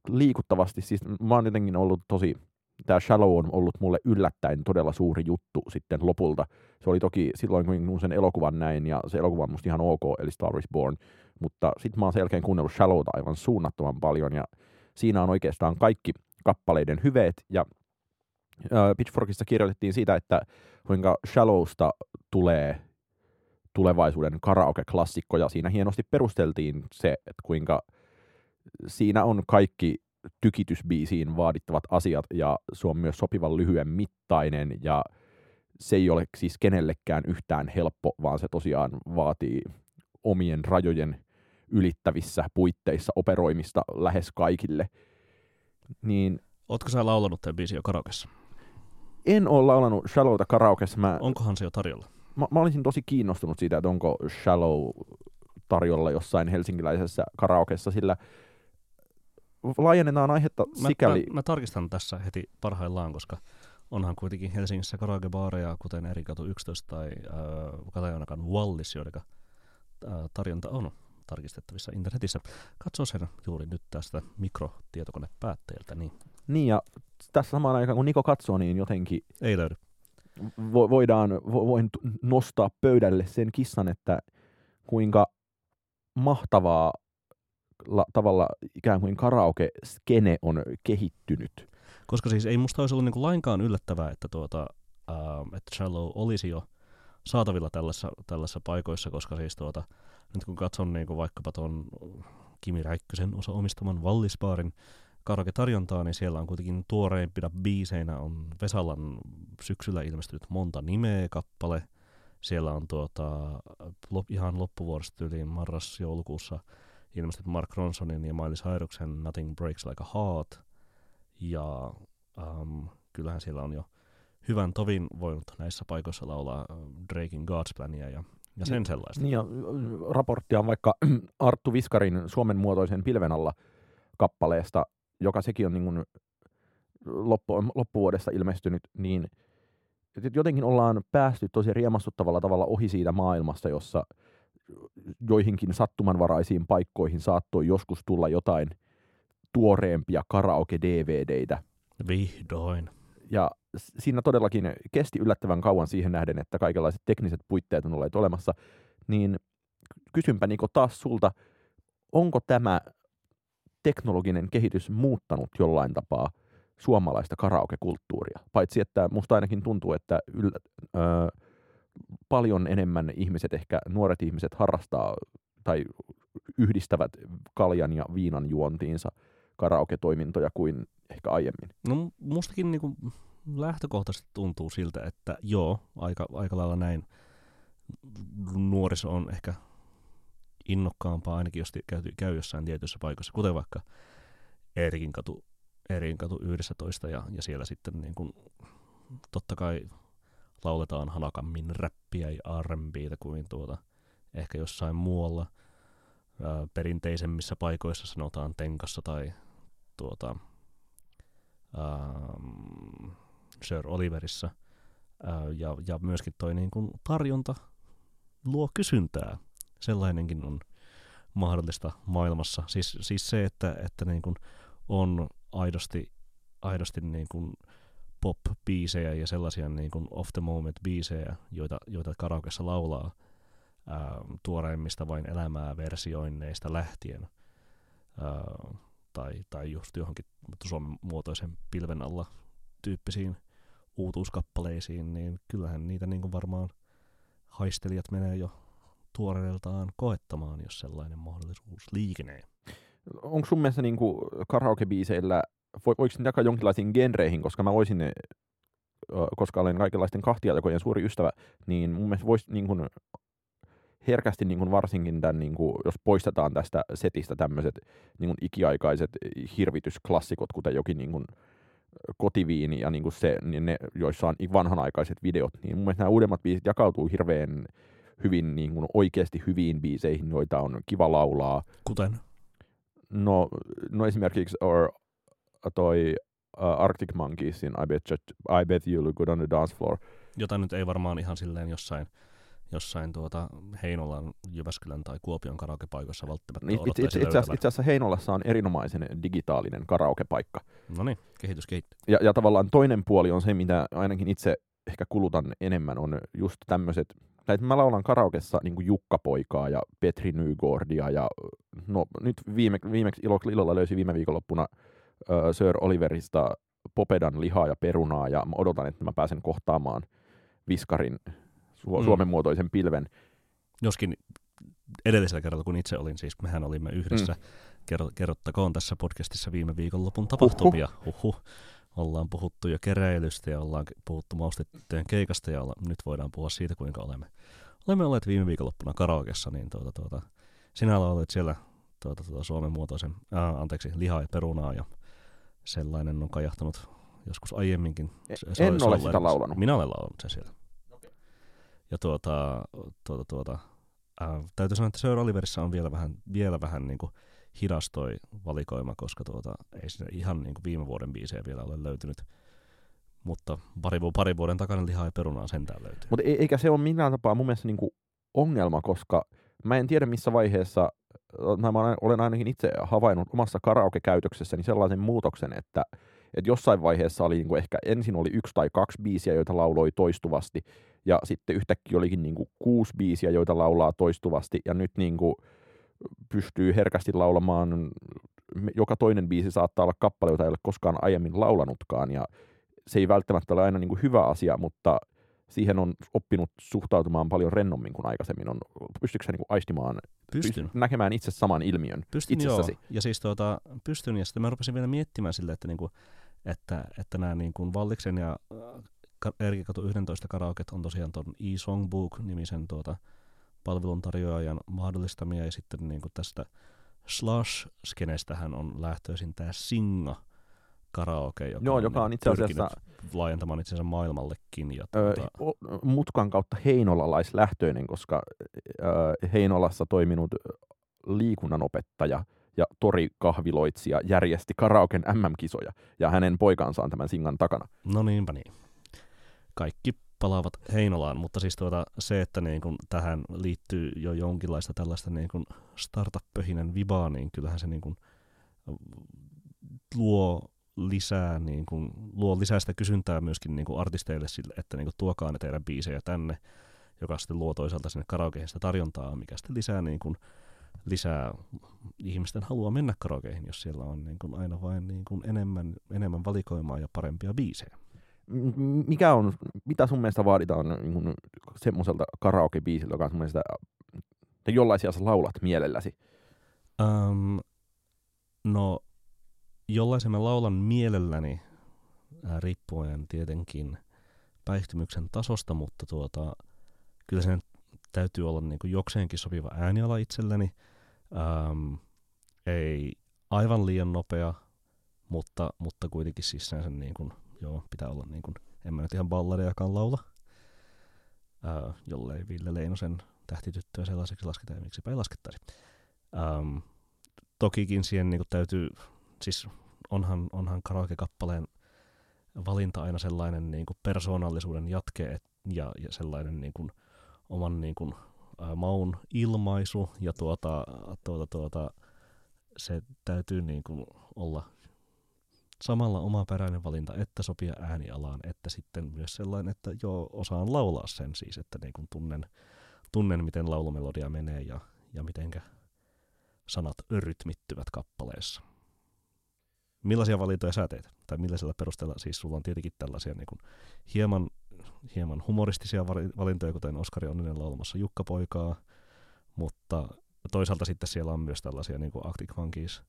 liikuttavasti, siis mä oon jotenkin ollut tosi tämä Shallow on ollut mulle yllättäen todella suuri juttu sitten lopulta. Se oli toki silloin, kun sen elokuvan näin, ja se elokuva on musta ihan ok, eli Star is Born, mutta sitten mä oon sen jälkeen kuunnellut Shallowta aivan suunnattoman paljon, ja siinä on oikeastaan kaikki kappaleiden hyveet, ja äh, Pitchforkissa kirjoitettiin siitä, että kuinka Shallowsta tulee tulevaisuuden karaoke-klassikko, ja siinä hienosti perusteltiin se, että kuinka siinä on kaikki tykitysbiisiin vaadittavat asiat ja se on myös sopivan lyhyen mittainen ja se ei ole siis kenellekään yhtään helppo, vaan se tosiaan vaatii omien rajojen ylittävissä puitteissa operoimista lähes kaikille. Niin, Ootko sä laulanut tämän biisin jo karaokessa? En ole laulanut Shallowta karaokessa. Mä, Onkohan se jo tarjolla? Mä, mä olisin tosi kiinnostunut siitä, että onko Shallow tarjolla jossain helsinkiläisessä karaokessa, sillä laajennetaan aihetta mä, sikäli... Mä, mä tarkistan tässä heti parhaillaan, koska onhan kuitenkin Helsingissä karaokebaareja, kuten Erikatu 11 tai äh, Katajanakan Wallis, joiden äh, tarjonta on tarkistettavissa internetissä. Katso sen juuri nyt tästä mikrotietokonepäätteeltä. Niin. niin, ja tässä samaan aikaan kun Niko katsoo, niin jotenkin... Ei löydy. Vo, voidaan, vo, voin nostaa pöydälle sen kissan, että kuinka mahtavaa tavalla ikään kuin karaoke-skene on kehittynyt. Koska siis ei musta olisi ollut niinku lainkaan yllättävää, että, tuota, äh, että Shallow olisi jo saatavilla tällaisissa, tällaisissa paikoissa, koska siis tuota, nyt kun katson niinku vaikkapa tuon Kimi Räikkösen osa omistaman Vallispaarin karaoke-tarjontaa, niin siellä on kuitenkin tuoreimpina biiseinä on Vesalan syksyllä ilmestynyt monta nimeä kappale. Siellä on tuota, lop, ihan loppuvuodesta yli marras-joulukuussa ilmestynyt Mark Ronsonin ja Miley Cyrusen Nothing Breaks Like a Heart. Ja um, kyllähän siellä on jo hyvän tovin voinut näissä paikoissa laulaa Drakein God's Plania ja, ja sen sellaista. Niin ja raporttia on vaikka Arttu Viskarin Suomen muotoisen pilven alla kappaleesta, joka sekin on niin kuin loppu, loppuvuodesta ilmestynyt, niin jotenkin ollaan päästy tosi riemastuttavalla tavalla ohi siitä maailmasta, jossa joihinkin sattumanvaraisiin paikkoihin saattoi joskus tulla jotain tuoreempia karaoke-DVDitä. Vihdoin. Ja siinä todellakin kesti yllättävän kauan siihen nähden, että kaikenlaiset tekniset puitteet on olleet olemassa. Niin kysynpä Niko taas sulta, onko tämä teknologinen kehitys muuttanut jollain tapaa suomalaista karaokekulttuuria? Paitsi että musta ainakin tuntuu, että yllä, ö, paljon enemmän ihmiset, ehkä nuoret ihmiset harrastaa tai yhdistävät kaljan ja viinan juontiinsa karaoke-toimintoja kuin ehkä aiemmin. No mustakin niinku lähtökohtaisesti tuntuu siltä, että joo, aika, aika lailla näin nuoriso on ehkä innokkaampaa, ainakin jos käy, käy jossain tietyissä paikoissa, kuten vaikka Eerikin katu, Eerikin katu 11 ja, ja siellä sitten niin kuin, totta kai lauletaan hanakammin räppiä ja R&Btä kuin tuota, ehkä jossain muualla ää, perinteisemmissä paikoissa sanotaan tenkassa tai tuota, ähm, Sir Oliverissa. Ää, ja, ja myöskin toi niin kuin tarjonta luo kysyntää. Sellainenkin on mahdollista maailmassa. Siis, siis se, että, että niin kuin on aidosti, aidosti niin kuin pop-biisejä ja sellaisia niin kuin off the moment biisejä, joita, joita karaokessa laulaa ää, tuoreimmista vain elämää versioinneista lähtien. Ää, tai, tai just johonkin Suomen muotoisen pilven alla tyyppisiin uutuuskappaleisiin, niin kyllähän niitä niin kuin varmaan haistelijat menee jo tuoreeltaan koettamaan, jos sellainen mahdollisuus liikenee. Onko sun mielestä niin karaoke-biiseillä, voiko niitä jakaa jonkinlaisiin genreihin, koska mä voisin, koska olen kaikenlaisten kahtiajakojen suuri ystävä, niin mun mielestä voisi niin kuin herkästi niin kuin varsinkin tämän, niin kuin, jos poistetaan tästä setistä tämmöiset niin kuin ikiaikaiset hirvitysklassikot, kuten jokin niin kuin, kotiviini ja niin kuin se, niin ne, joissa on vanhanaikaiset videot, niin mun mielestä nämä uudemmat biisit jakautuu hirveän hyvin niin kuin oikeasti hyviin biiseihin, joita on kiva laulaa. Kuten? No, no esimerkiksi or, toi uh, Arctic Monkeysin I bet, you, I bet you look good on the dance floor. Jota nyt ei varmaan ihan silleen jossain jossain tuota Heinolan, Jyväskylän tai Kuopion karaokepaikoissa välttämättä itse, itse, itse, itse, itse asiassa Heinolassa on erinomaisen digitaalinen karaokepaikka. No niin, kehitys kehittyy. Ja, ja tavallaan toinen puoli on se, mitä ainakin itse ehkä kulutan enemmän, on just tämmöiset, tai mä laulan karaokessa niin Jukka-poikaa ja Petri Nygårdia ja no nyt viime, viimeksi ilolla löysin viime viikonloppuna uh, Sir Oliverista Popedan lihaa ja perunaa ja mä odotan, että mä pääsen kohtaamaan Viskarin Su- mm. Suomen muotoisen pilven. Joskin edellisellä kerralla, kun itse olin, siis mehän olimme yhdessä, mm. Kerro, kerrottakoon tässä podcastissa viime viikonlopun tapahtumia. Uhuh. Uhuh. Ollaan puhuttu jo keräilystä ja ollaan puhuttu maustettujen keikasta ja olla, nyt voidaan puhua siitä, kuinka olemme, olemme olleet viime viikonloppuna karaokessa, niin tuota, tuota, sinä olet siellä tuota, tuota, Suomen muotoisen, ää, anteeksi, lihaa ja perunaa ja sellainen on kajahtanut joskus aiemminkin. Se, en ole sitä laulanut. Minä olen laulanut sen siellä. Ja tuota, tuota, tuota, ää, täytyy sanoa, että Sir Oliverissa on vielä vähän, vielä vähän niin kuin hidas toi valikoima, koska tuota, ei sinne ihan niin kuin viime vuoden biisejä vielä ole löytynyt. Mutta pari, pari vuoden takana lihaa ja perunaa sentään löytyy. Mutta eikä se ole millään tapaa mun mielestä niin kuin ongelma, koska mä en tiedä missä vaiheessa, mä olen ainakin itse havainnut omassa karaoke-käytöksessäni sellaisen muutoksen, että että jossain vaiheessa oli niin kuin ehkä ensin oli yksi tai kaksi biisiä, joita lauloi toistuvasti, ja sitten yhtäkkiä olikin niin kuin kuusi biisiä, joita laulaa toistuvasti, ja nyt niin kuin pystyy herkästi laulamaan, joka toinen biisi saattaa olla kappale, jota ei ole koskaan aiemmin laulanutkaan, ja se ei välttämättä ole aina niin kuin hyvä asia, mutta siihen on oppinut suhtautumaan paljon rennommin kuin aikaisemmin on. Pystyykö sä niin kuin aistimaan, pystyn. näkemään itse saman ilmiön pystyn, itsessäsi? Joo. Ja siis tuota, pystyn, ja sitten mä rupesin vielä miettimään sille, että, niin kuin, että, että nämä niin kuin Valliksen ja Erki Katu 11 karaoket on tosiaan tuon e-songbook-nimisen tuota, palveluntarjoajan mahdollistamia, ja sitten niin kuin tästä Slash-skenestähän on lähtöisin tämä Singa karaoke, joka, Joo, joka on itse asiassa laajentamaan itsensä maailmallekin. Ja Öö, tuota, o- mutkan kautta heinolalaislähtöinen, koska öö, Heinolassa toiminut liikunnanopettaja ja torikahviloitsija järjesti karaoken MM-kisoja, ja hänen poikansa on tämän singan takana. No niinpä niin. Kaikki palaavat Heinolaan, mutta siis tuota, se, että niin kun tähän liittyy jo jonkinlaista tällaista niin kun startup-pöhinän vibaa, niin kyllähän se niin kun luo lisää, niin kun, luo lisää sitä kysyntää myöskin niin kun artisteille sille, että niin kun tuokaa ne teidän biisejä tänne, joka sitten luo toisaalta sinne karaokeihin sitä tarjontaa, mikä sitten lisää, niin kun, lisää ihmisten halua mennä karaokeihin, jos siellä on niin kun aina vain niin kun enemmän, enemmän valikoimaa ja parempia biisejä. Mikä on, mitä sun mielestä vaaditaan niin kuin semmoiselta karaoke-biisiltä, joka on sun mielestä, tai jollaisia sä laulat mielelläsi? Um, no, jollaisen mä laulan mielelläni, ää, riippuen tietenkin päihtymyksen tasosta, mutta tuota, kyllä sen täytyy olla niin kuin jokseenkin sopiva ääniala itselleni. Um, ei aivan liian nopea, mutta, mutta kuitenkin siis sen niin kuin, joo, pitää olla niin kuin, en mä nyt ihan balladeakaan laula, ää, jollei Ville Leinosen tähtityttöä sellaiseksi lasketa ja miksipä ei laskettaisi. Um, tokikin siihen niin kuin täytyy, siis onhan, onhan karaoke-kappaleen valinta aina sellainen niin kuin persoonallisuuden jatke et, ja, ja sellainen niin kuin oman niin kuin, ä, maun ilmaisu ja tuota, tuota, tuota, se täytyy niin kuin olla samalla omaperäinen valinta, että sopia äänialaan, että sitten myös sellainen, että joo, osaan laulaa sen siis, että niin kuin tunnen, tunnen, miten laulumelodia menee ja, ja mitenkä sanat rytmittyvät kappaleessa. Millaisia valintoja sä teet? Tai millaisella perusteella? Siis sulla on tietenkin tällaisia niin kuin hieman, hieman humoristisia valintoja, kuten Oskari Onninen laulamassa Jukka-poikaa, mutta toisaalta sitten siellä on myös tällaisia niin kuin Arctic Monkeys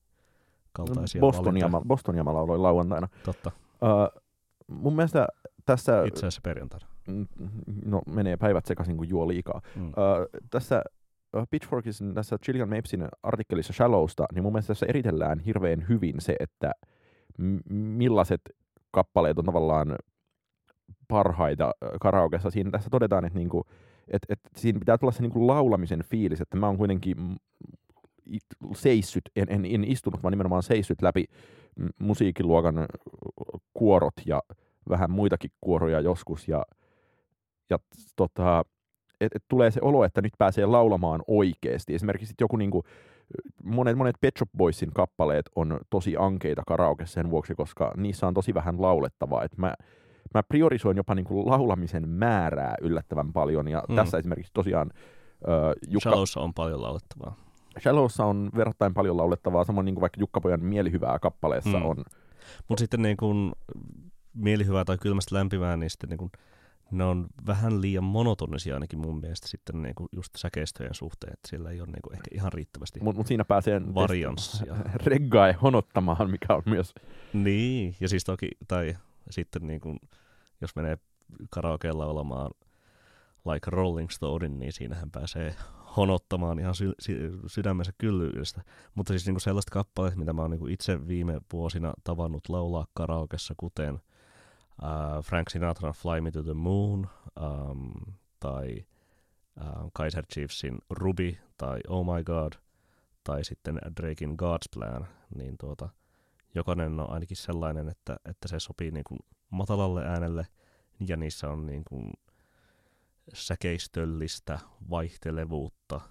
kaltaisia Bostonia, valintoja. mä, Bostonia mä lauloin lauantaina. Totta, Uh, mun mielestä tässä, itse asiassa perjantaina. mm, no menee päivät sekaisin, kun juo liikaa. Mm. Uh, tässä Pitchforkisin, tässä Gillian Mapesin artikkelissa Shallowsta, niin mun mielestä tässä eritellään hirveän hyvin se, että millaiset kappaleet on tavallaan parhaita ö, karaokessa. Siinä tässä todetaan, että niinku, et, et siinä pitää tulla se niinku laulamisen fiilis, että mä oon kuitenkin it, seissyt, en, en, en istunut, vaan nimenomaan seissyt läpi musiikkiluokan ö, kuorot ja vähän muitakin kuoroja joskus. Ja, ja tota, et, et tulee se olo, että nyt pääsee laulamaan oikeasti. Esimerkiksi joku niinku, monet, monet Pet Shop Boysin kappaleet on tosi ankeita karaoke sen vuoksi, koska niissä on tosi vähän laulettavaa. Et mä, mä priorisoin jopa niinku laulamisen määrää yllättävän paljon, ja Mm. tässä esimerkiksi tosiaan ö, Jukka, Shallowssa on paljon laulettavaa. Shallowssa on verrattain paljon laulettavaa, samoin niin kuin vaikka Jukkapojan mielihyvää kappaleessa mm. on. Mutta sitten niin kun mielihyvää tai kylmästä lämpimää, niin sitten niin kun, ne on vähän liian monotonisia ainakin mun mielestä sitten niin kun just säkeistöjen suhteen, että siellä ei ole niin kun ehkä ihan riittävästi Mutta mut siinä pääsee varianssia. reggae honottamaan, mikä on myös Niin, ja siis toki, tai sitten niin kun, jos menee karaokeella olamaan like Rolling Stonein, niin siinähän pääsee honottamaan ihan sy- sy- sydämensä kyllyydestä. Mutta siis niinku sellaiset kappaleet, mitä mä oon niinku itse viime vuosina tavannut laulaa karaokessa, kuten uh, Frank Sinatran Fly Me to the Moon, um, tai uh, Kaiser Chiefsin Ruby, tai Oh My God, tai sitten Drakein God's Plan, niin tuota, jokainen on ainakin sellainen, että, että se sopii niin kuin matalalle äänelle ja niissä on niin kuin säkeistöllistä vaihtelevuutta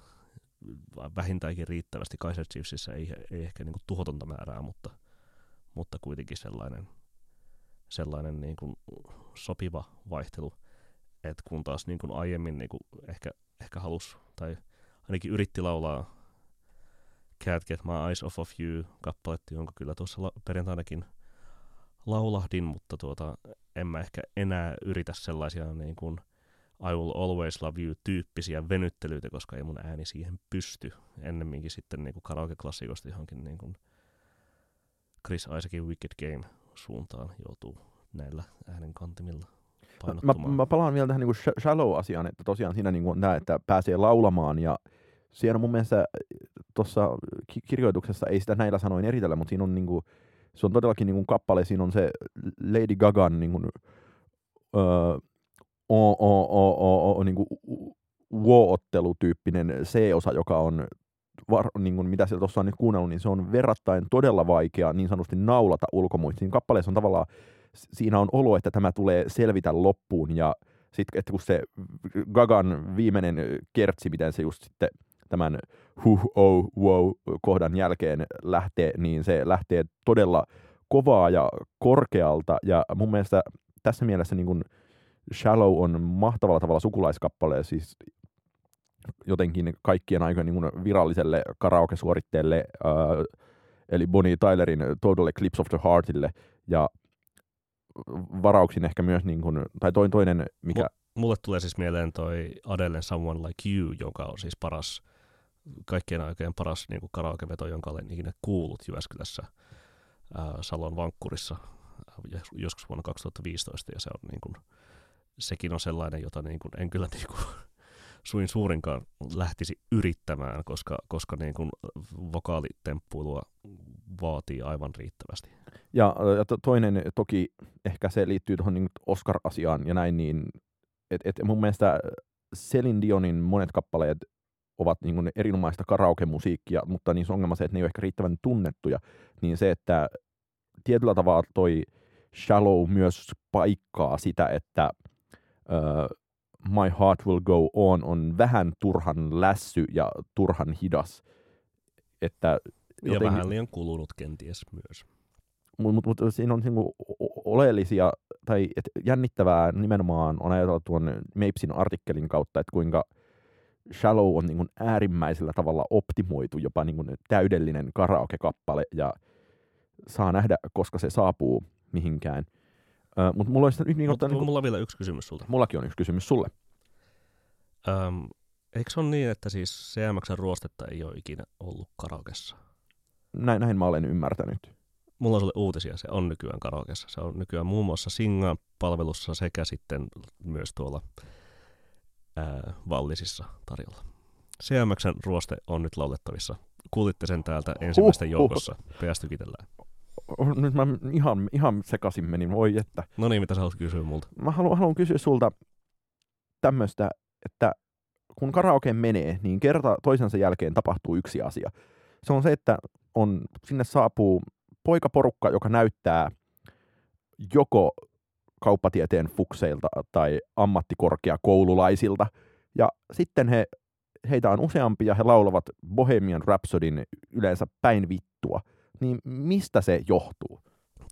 vähintäänkin riittävästi. Kaiser Chiefsissä ei, ei ehkä niin kuin tuhotonta määrää, mutta, mutta kuitenkin sellainen, sellainen niin kuin sopiva vaihtelu. Et kun taas niin kuin aiemmin niin kuin ehkä, ehkä halus tai ainakin yritti laulaa Can't Get My Eyes Off of You kappaletta, jonka kyllä tuossa la- perjantainakin laulahdin, mutta tuota, en mä ehkä enää yritä sellaisia niin kuin I Will Always Love You tyyppisiä venyttelyitä, koska ei mun ääni siihen pysty. Ennemminkin sitten niin kuin karaoke-klassikoista johonkin niin kuin Chris Isaacin Wicked Game suuntaan joutuu näillä äänen kantimilla Mä, mä palaan vielä tähän niin Shallow-asiaan, että tosiaan siinä niin kuin tämä, että pääsee laulamaan ja siinä on mun mielestä tuossa ki- kirjoituksessa ei sitä näillä sanoin eritellä, mutta siinä on niinku, se on todellakin niinku kappale, siinä on se Lady Gagan niinku, öö, o, o, o, o, o, niinku, wo-ottelutyyppinen C-osa, joka on var, niin kuin mitä sieltä tuossa on nyt kuunnellut, niin se on verrattain todella vaikea niin sanotusti naulata ulkomuista. Siinä kappaleessa on tavallaan, siinä on olo, että tämä tulee selvitä loppuun ja sitten että kun se Gagan viimeinen kertsi, miten se just sitten tämän huh, oh, wow kohdan jälkeen lähtee, niin se lähtee todella kovaa ja korkealta ja mun mielestä tässä mielessä niin kuin Shallow on mahtavalla tavalla sukulaiskappale, siis jotenkin kaikkien aikojen niin viralliselle karaoke-suoritteelle, äh, eli Bonnie Tylerin Total Eclipse of the Heartille, ja varauksin ehkä myös, niin kuin, tai toinen, toinen mikä... Mulle tulee siis mieleen toi Adelen Someone Like You, joka on siis paras, kaikkien aikojen paras niin kuin karaokeveto, jonka olen ikinä kuullut Jyväskylässä äh, Salon Vankkurissa äh, joskus vuonna 2015, ja se on niin kuin, sekin on sellainen, jota niin kuin, en kyllä niin kuin, suin suurinkaan lähtisi yrittämään, koska, koska niin kuin vokaalitemppuilua vaatii aivan riittävästi. Ja, ja to, toinen toki ehkä se liittyy tuohon niin Oscar-asiaan ja näin, niin et, et mun mielestä Celine Dionin monet kappaleet ovat niin kuin erinomaista karaoke-musiikkia, mutta niissä on ongelma se, että ne ei ole ehkä riittävän tunnettuja, niin se, että tietyllä tavalla toi Shallow myös paikkaa sitä, että öö, My Heart Will Go On on vähän turhan lässy ja turhan hidas. Että jotenkin, ja vähän liian kulunut kenties myös. Mutta mut, mut, siinä on niinku oleellisia tai et jännittävää nimenomaan on ajatella tuon Mapesin artikkelin kautta, että kuinka Shallow on niinku äärimmäisellä tavalla optimoitu, jopa niinku täydellinen karaoke-kappale ja saa nähdä, koska se saapuu mihinkään – Mutta mulla olisi niin, Mut, niin, mulla on vielä yksi kysymys sulta. Mullakin on yksi kysymys sulle. Um, eikö se ole niin, että siis CMXn ruostetta ei ole ikinä ollut karaokessa? Näin, näin mä olen ymmärtänyt. Mulla on sulle uutisia, se on nykyään karaokessa. Se on nykyään muun muassa Singa-palvelussa sekä sitten myös tuolla ää, Vallisissa tarjolla. CMXn ruoste on nyt laulettavissa. Kuulitte sen täältä ensimmäisten joukossa. PS tykitellään nyt mä ihan, ihan sekasin menin, voi että. No niin, mitä sä haluat kysyä multa? Mä haluan, haluan kysyä sulta tämmöistä, että kun karaoke menee, niin kerta toisensa jälkeen tapahtuu yksi asia. Se on se, että on, sinne saapuu poikaporukka, joka näyttää joko kauppatieteen fukseilta tai ammattikorkeakoululaisilta. Ja sitten he, heitä on useampia, he laulavat Bohemian Rhapsodyn yleensä päin vittua – niin mistä se johtuu?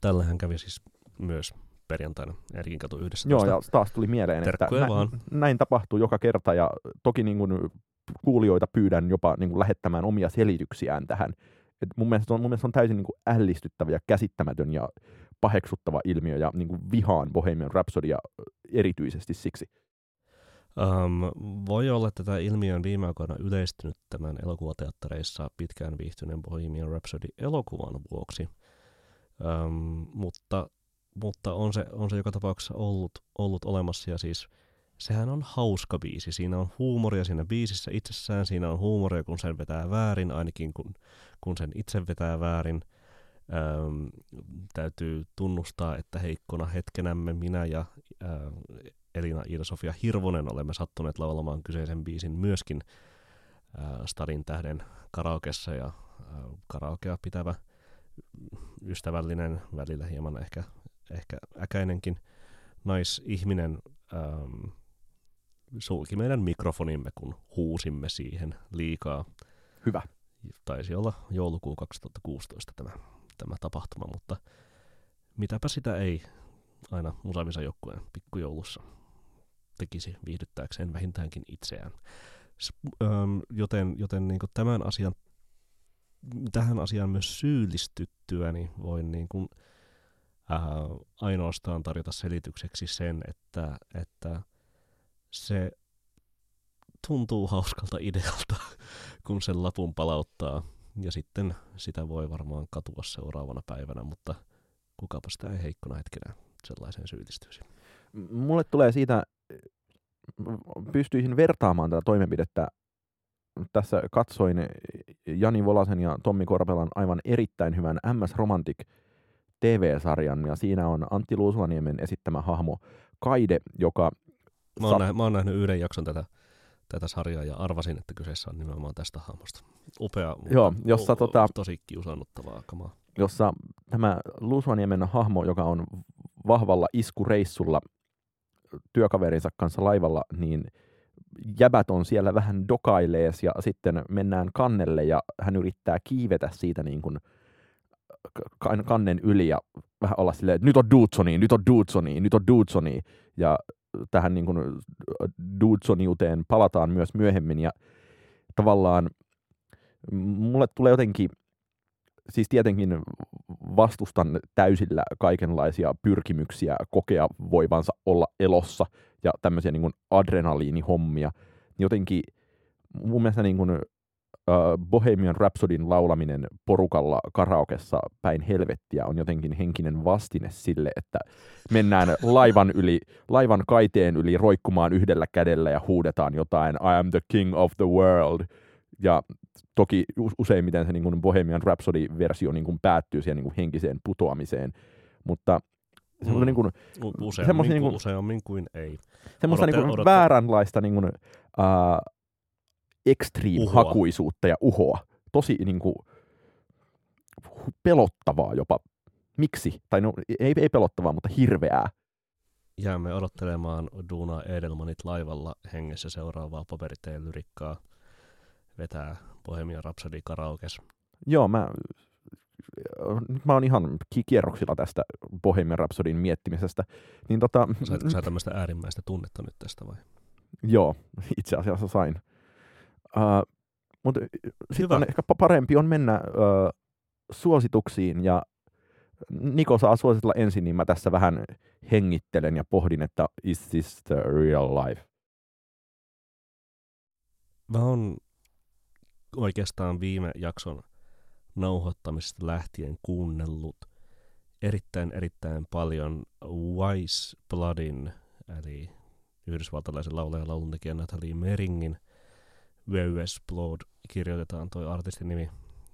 Tällähän kävi siis myös perjantaina Erkin katu yhdessä. Joo, ja taas tuli mieleen, että nä- vaan. näin tapahtuu joka kerta, ja toki niin kuin kuulijoita pyydän jopa niin kuin lähettämään omia selityksiään tähän. Et mun, mielestä on, mun mielestä on täysin niin kuin ällistyttävä ja käsittämätön ja paheksuttava ilmiö, ja niin kuin vihaan Bohemian Rhapsodya erityisesti siksi. Um, voi olla, että tämä ilmiö on viime aikoina yleistynyt tämän elokuvateattereissa pitkään viihtyneen Bohemian Rhapsody elokuvan vuoksi, um, mutta, mutta on, se, on se joka tapauksessa ollut, ollut olemassa ja siis sehän on hauska biisi. Siinä on huumoria siinä biisissä itsessään, siinä on huumoria kun sen vetää väärin, ainakin kun, kun sen itse vetää väärin. Um, täytyy tunnustaa, että heikkona hetkenämme minä ja uh, Elina Iida-Sofia Hirvonen olemme sattuneet laulamaan kyseisen biisin myöskin äh, Stadin tähden karaokessa ja äh, karaokea pitävä ystävällinen, välillä hieman ehkä, ehkä äkäinenkin naisihminen ähm, sulki meidän mikrofonimme, kun huusimme siihen liikaa. Hyvä. Taisi olla joulukuu 2016 tämä, tämä tapahtuma, mutta mitäpä sitä ei aina Musavisa joukkueen pikkujoulussa tekisi viihdyttääkseen vähintäänkin itseään. Ähm, joten joten niin tämän asian, tähän asiaan myös syyllistyttyä, niin voin niin kuin, äh, ainoastaan tarjota selitykseksi sen, että, että se tuntuu hauskalta idealta, kun sen lapun palauttaa. Ja sitten sitä voi varmaan katua seuraavana päivänä, mutta kukapa sitä ei heikkona hetkenä sellaiseen syyllistyisi. Mulle tulee siitä pystyisin vertaamaan tätä toimenpidettä. Tässä katsoin Jani Volasen ja Tommi Korpelan aivan erittäin hyvän MS Romantic TV-sarjan, ja siinä on Antti Luusuaniemen esittämä hahmo Kaide, joka... Mä oon, sa- nähnyt, mä oon nähnyt yhden jakson tätä, tätä sarjaa ja arvasin, että kyseessä on nimenomaan tästä hahmosta. Upea, Joo, jossa o, tota, tosi kiusaannuttavaa kamaa. Jossa tämä Luusuaniemen hahmo, joka on vahvalla iskureissulla työkaverinsa kanssa laivalla, niin jäbät on siellä vähän dokailees ja sitten mennään kannelle ja hän yrittää kiivetä siitä niin kuin kannen yli ja vähän olla silleen, että nyt on Dudesoni, nyt on Dudesoni, nyt on Dudesoni. Ja tähän niin kuin Dudesoniuteen palataan myös myöhemmin ja tavallaan mulle tulee jotenkin siis tietenkin vastustan täysillä kaikenlaisia pyrkimyksiä kokea voivansa olla elossa ja tämmöisiä niin kuin adrenaliinihommia. Jotenkin mun mielestä niin kuin, uh, Bohemian Rhapsodin laulaminen porukalla karaokessa päin helvettiä on jotenkin henkinen vastine sille, että mennään laivan, yli, laivan kaiteen yli roikkumaan yhdellä kädellä ja huudetaan jotain I am the king of the world – ja toki useimmiten se niin kuin Bohemian Rhapsody-versio niin kuin päättyy siihen niin kuin henkiseen putoamiseen, mutta mm. niin kuin, useammin, niin kuin, useammin kuin ei. Semmoista odotte, niin kuin vääränlaista niin kuin, uh, extreme-hakuisuutta ja uhoa. Tosi niin kuin, pelottavaa jopa. Miksi? Tai no, ei, ei pelottavaa, mutta hirveää. Jäämme odottelemaan Duuna Edelmanit laivalla hengessä seuraavaa paperiteen lyrikkaa vetää Bohemian Rhapsody karaokes. Joo, mä, mä oon ihan kierroksilla tästä Bohemian Rhapsodyn miettimisestä. Niin tota, Saitko sä tämmöistä äärimmäistä tunnetta nyt tästä vai? Joo, itse asiassa sain. Uh, mutta sitten ehkä parempi on mennä uh, suosituksiin ja Niko saa suositella ensin, niin mä tässä vähän hengittelen ja pohdin, että is this the real life? Mä oon oikeastaan viime jakson nauhoittamisesta lähtien kuunnellut erittäin erittäin paljon Wise Bloodin, eli yhdysvaltalaisen laulajan lauluntekijän Natalie Meringin Wes Blood kirjoitetaan toi artistin nimi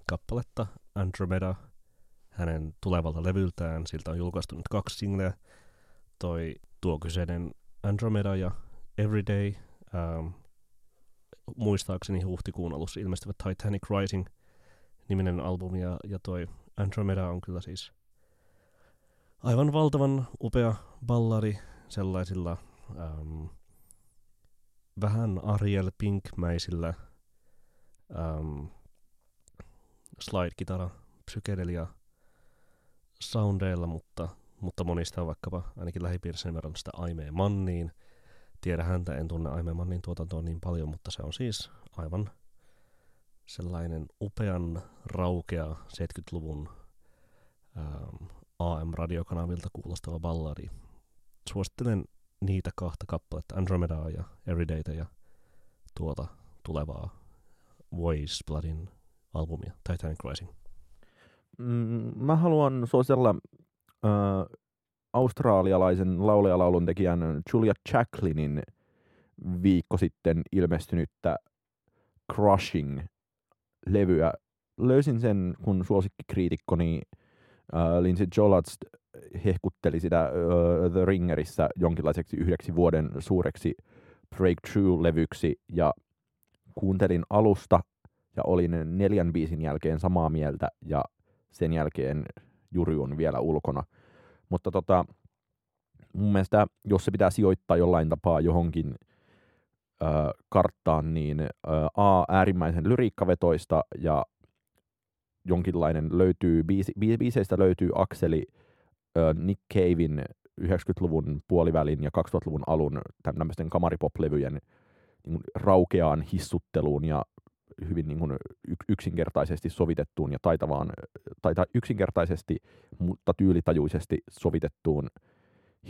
kappaletta Andromeda hänen tulevalta levyltään. Siltä on julkaistu nyt kaksi singleä. Toi tuo kyseinen Andromeda ja Everyday um, muistaakseni huhtikuun alussa ilmestyvä Titanic Rising niminen albumi ja, ja toi Andromeda on kyllä siis aivan valtavan upea ballari sellaisilla ähm, vähän Ariel Pink-mäisillä ähm, slide-kitara psykedelia soundeilla, mutta, mutta monista on vaikkapa ainakin lähipiirissä verran sitä Aimee Manniin – tiedä häntä, en tunne Aimemannin tuotantoa niin paljon, mutta se on siis aivan sellainen upean raukea 70-luvun ähm, AM-radiokanavilta kuulostava balladi. Suosittelen niitä kahta kappaletta, Andromedaa ja Everydayta ja tuota tulevaa Voice Bloodin albumia, Titanic Rising. Mm, mä haluan suositella äh, australialaisen laulajalaulun tekijän Julia Jacklinin viikko sitten ilmestynyttä Crushing-levyä. Löysin sen, kun suosikkikriitikkoni äh, Lindsay Jollatz hehkutteli sitä äh, The Ringerissä jonkinlaiseksi yhdeksi vuoden suureksi breakthrough-levyksi ja kuuntelin alusta ja olin neljän biisin jälkeen samaa mieltä ja sen jälkeen Juri on vielä ulkona – mutta tota, mun mielestä, jos se pitää sijoittaa jollain tapaa johonkin ö, karttaan, niin ö, A, äärimmäisen lyriikkavetoista ja jonkinlainen löytyy, biisi, biiseistä löytyy akseli ö, Nick Cavein 90-luvun puolivälin ja 2000-luvun alun tämmöisten kamaripop-levyjen niin raukeaan hissutteluun ja hyvin niin kuin yksinkertaisesti sovitettuun ja taitavaan, tai yksinkertaisesti, mutta tyylitajuisesti sovitettuun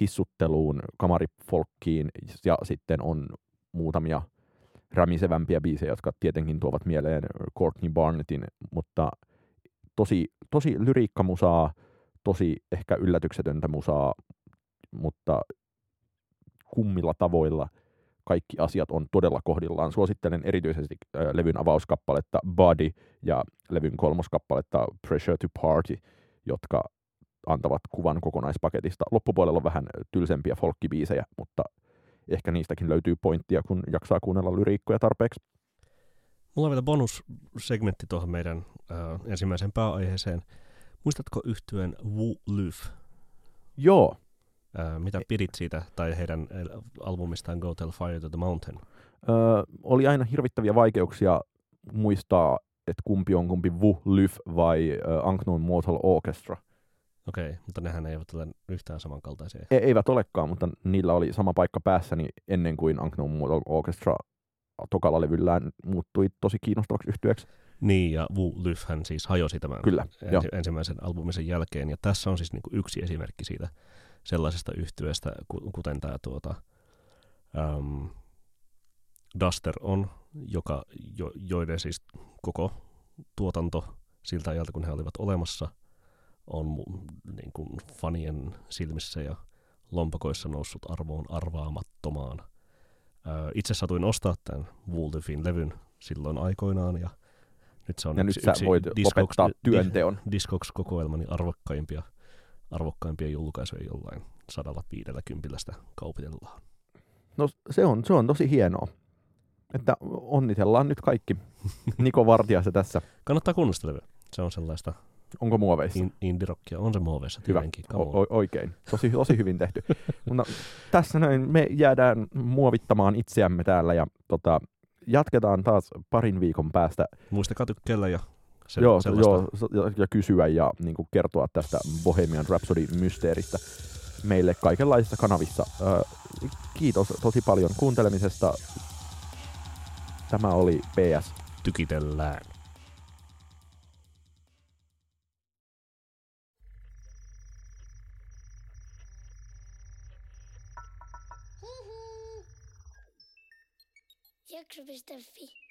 hissutteluun, kamarifolkkiin ja sitten on muutamia rämisevämpiä biisejä, jotka tietenkin tuovat mieleen Courtney Barnettin, mutta tosi, tosi lyriikkamusaa, tosi ehkä yllätyksetöntä musaa, mutta kummilla tavoilla kaikki asiat on todella kohdillaan. Suosittelen erityisesti levyn avauskappaletta Body ja levyn kolmoskappaletta Pressure to Party, jotka antavat kuvan kokonaispaketista. Loppupuolella on vähän tylsempiä folkkibiisejä, mutta ehkä niistäkin löytyy pointtia, kun jaksaa kuunnella lyriikkoja tarpeeksi. Mulla on vielä bonussegmentti tuohon meidän äh, ensimmäiseen pääaiheeseen. Muistatko yhtyeen Wu Lyf? Joo. Äh, mitä pidit siitä tai heidän albumistaan Go Tell Fire to the Mountain? Öö, oli aina hirvittäviä vaikeuksia muistaa, että kumpi on kumpi Wu Lyf vai uh, Unknown Mortal Orchestra. Okei, okay, mutta nehän eivät ole yhtään samankaltaisia. E- eivät olekaan, mutta niillä oli sama paikka päässäni ennen kuin Unknown Mortal Orchestra tokalla levyllään muuttui tosi kiinnostavaksi yhtyeeksi. Niin, ja Wu Lyfhän siis hajosi tämän Kyllä, ensi, ensimmäisen albumisen jälkeen. Ja tässä on siis niin kuin yksi esimerkki siitä sellaisesta yhtyeestä, kuten tämä tuota, um, Duster on, joka, jo, joiden siis koko tuotanto siltä ajalta, kun he olivat olemassa, on niin kuin fanien silmissä ja lompakoissa noussut arvoon arvaamattomaan. itse satuin ostaa tämän Wolfin levyn silloin aikoinaan ja nyt se on ja yksi, nyt sä yksi voit Discogs, lopettaa työnteon. Discogs-kokoelmani arvokkaimpia, arvokkaimpia julkaisuja jollain sadalla viidellä kympillä sitä kaupitellaan. No se on, se on tosi hienoa. Että onnitellaan nyt kaikki Niko Vartiassa tässä. Kannattaa kuunnella Se on sellaista Onko muoveissa? In, indirokkia. On se muoveissa. Hyvä. O- oikein. Tosi, tosi hyvin tehty. Mutta tässä näin me jäädään muovittamaan itseämme täällä ja tota, jatketaan taas parin viikon päästä. Muistakaa tykkäillä ja se, joo, joo, ja, ja kysyä ja niin kuin kertoa tästä Bohemian Rhapsody-mysteeristä meille kaikenlaisissa kanavissa. Äh, kiitos tosi paljon kuuntelemisesta. Tämä oli PS. Tykitellään. Jakso.fi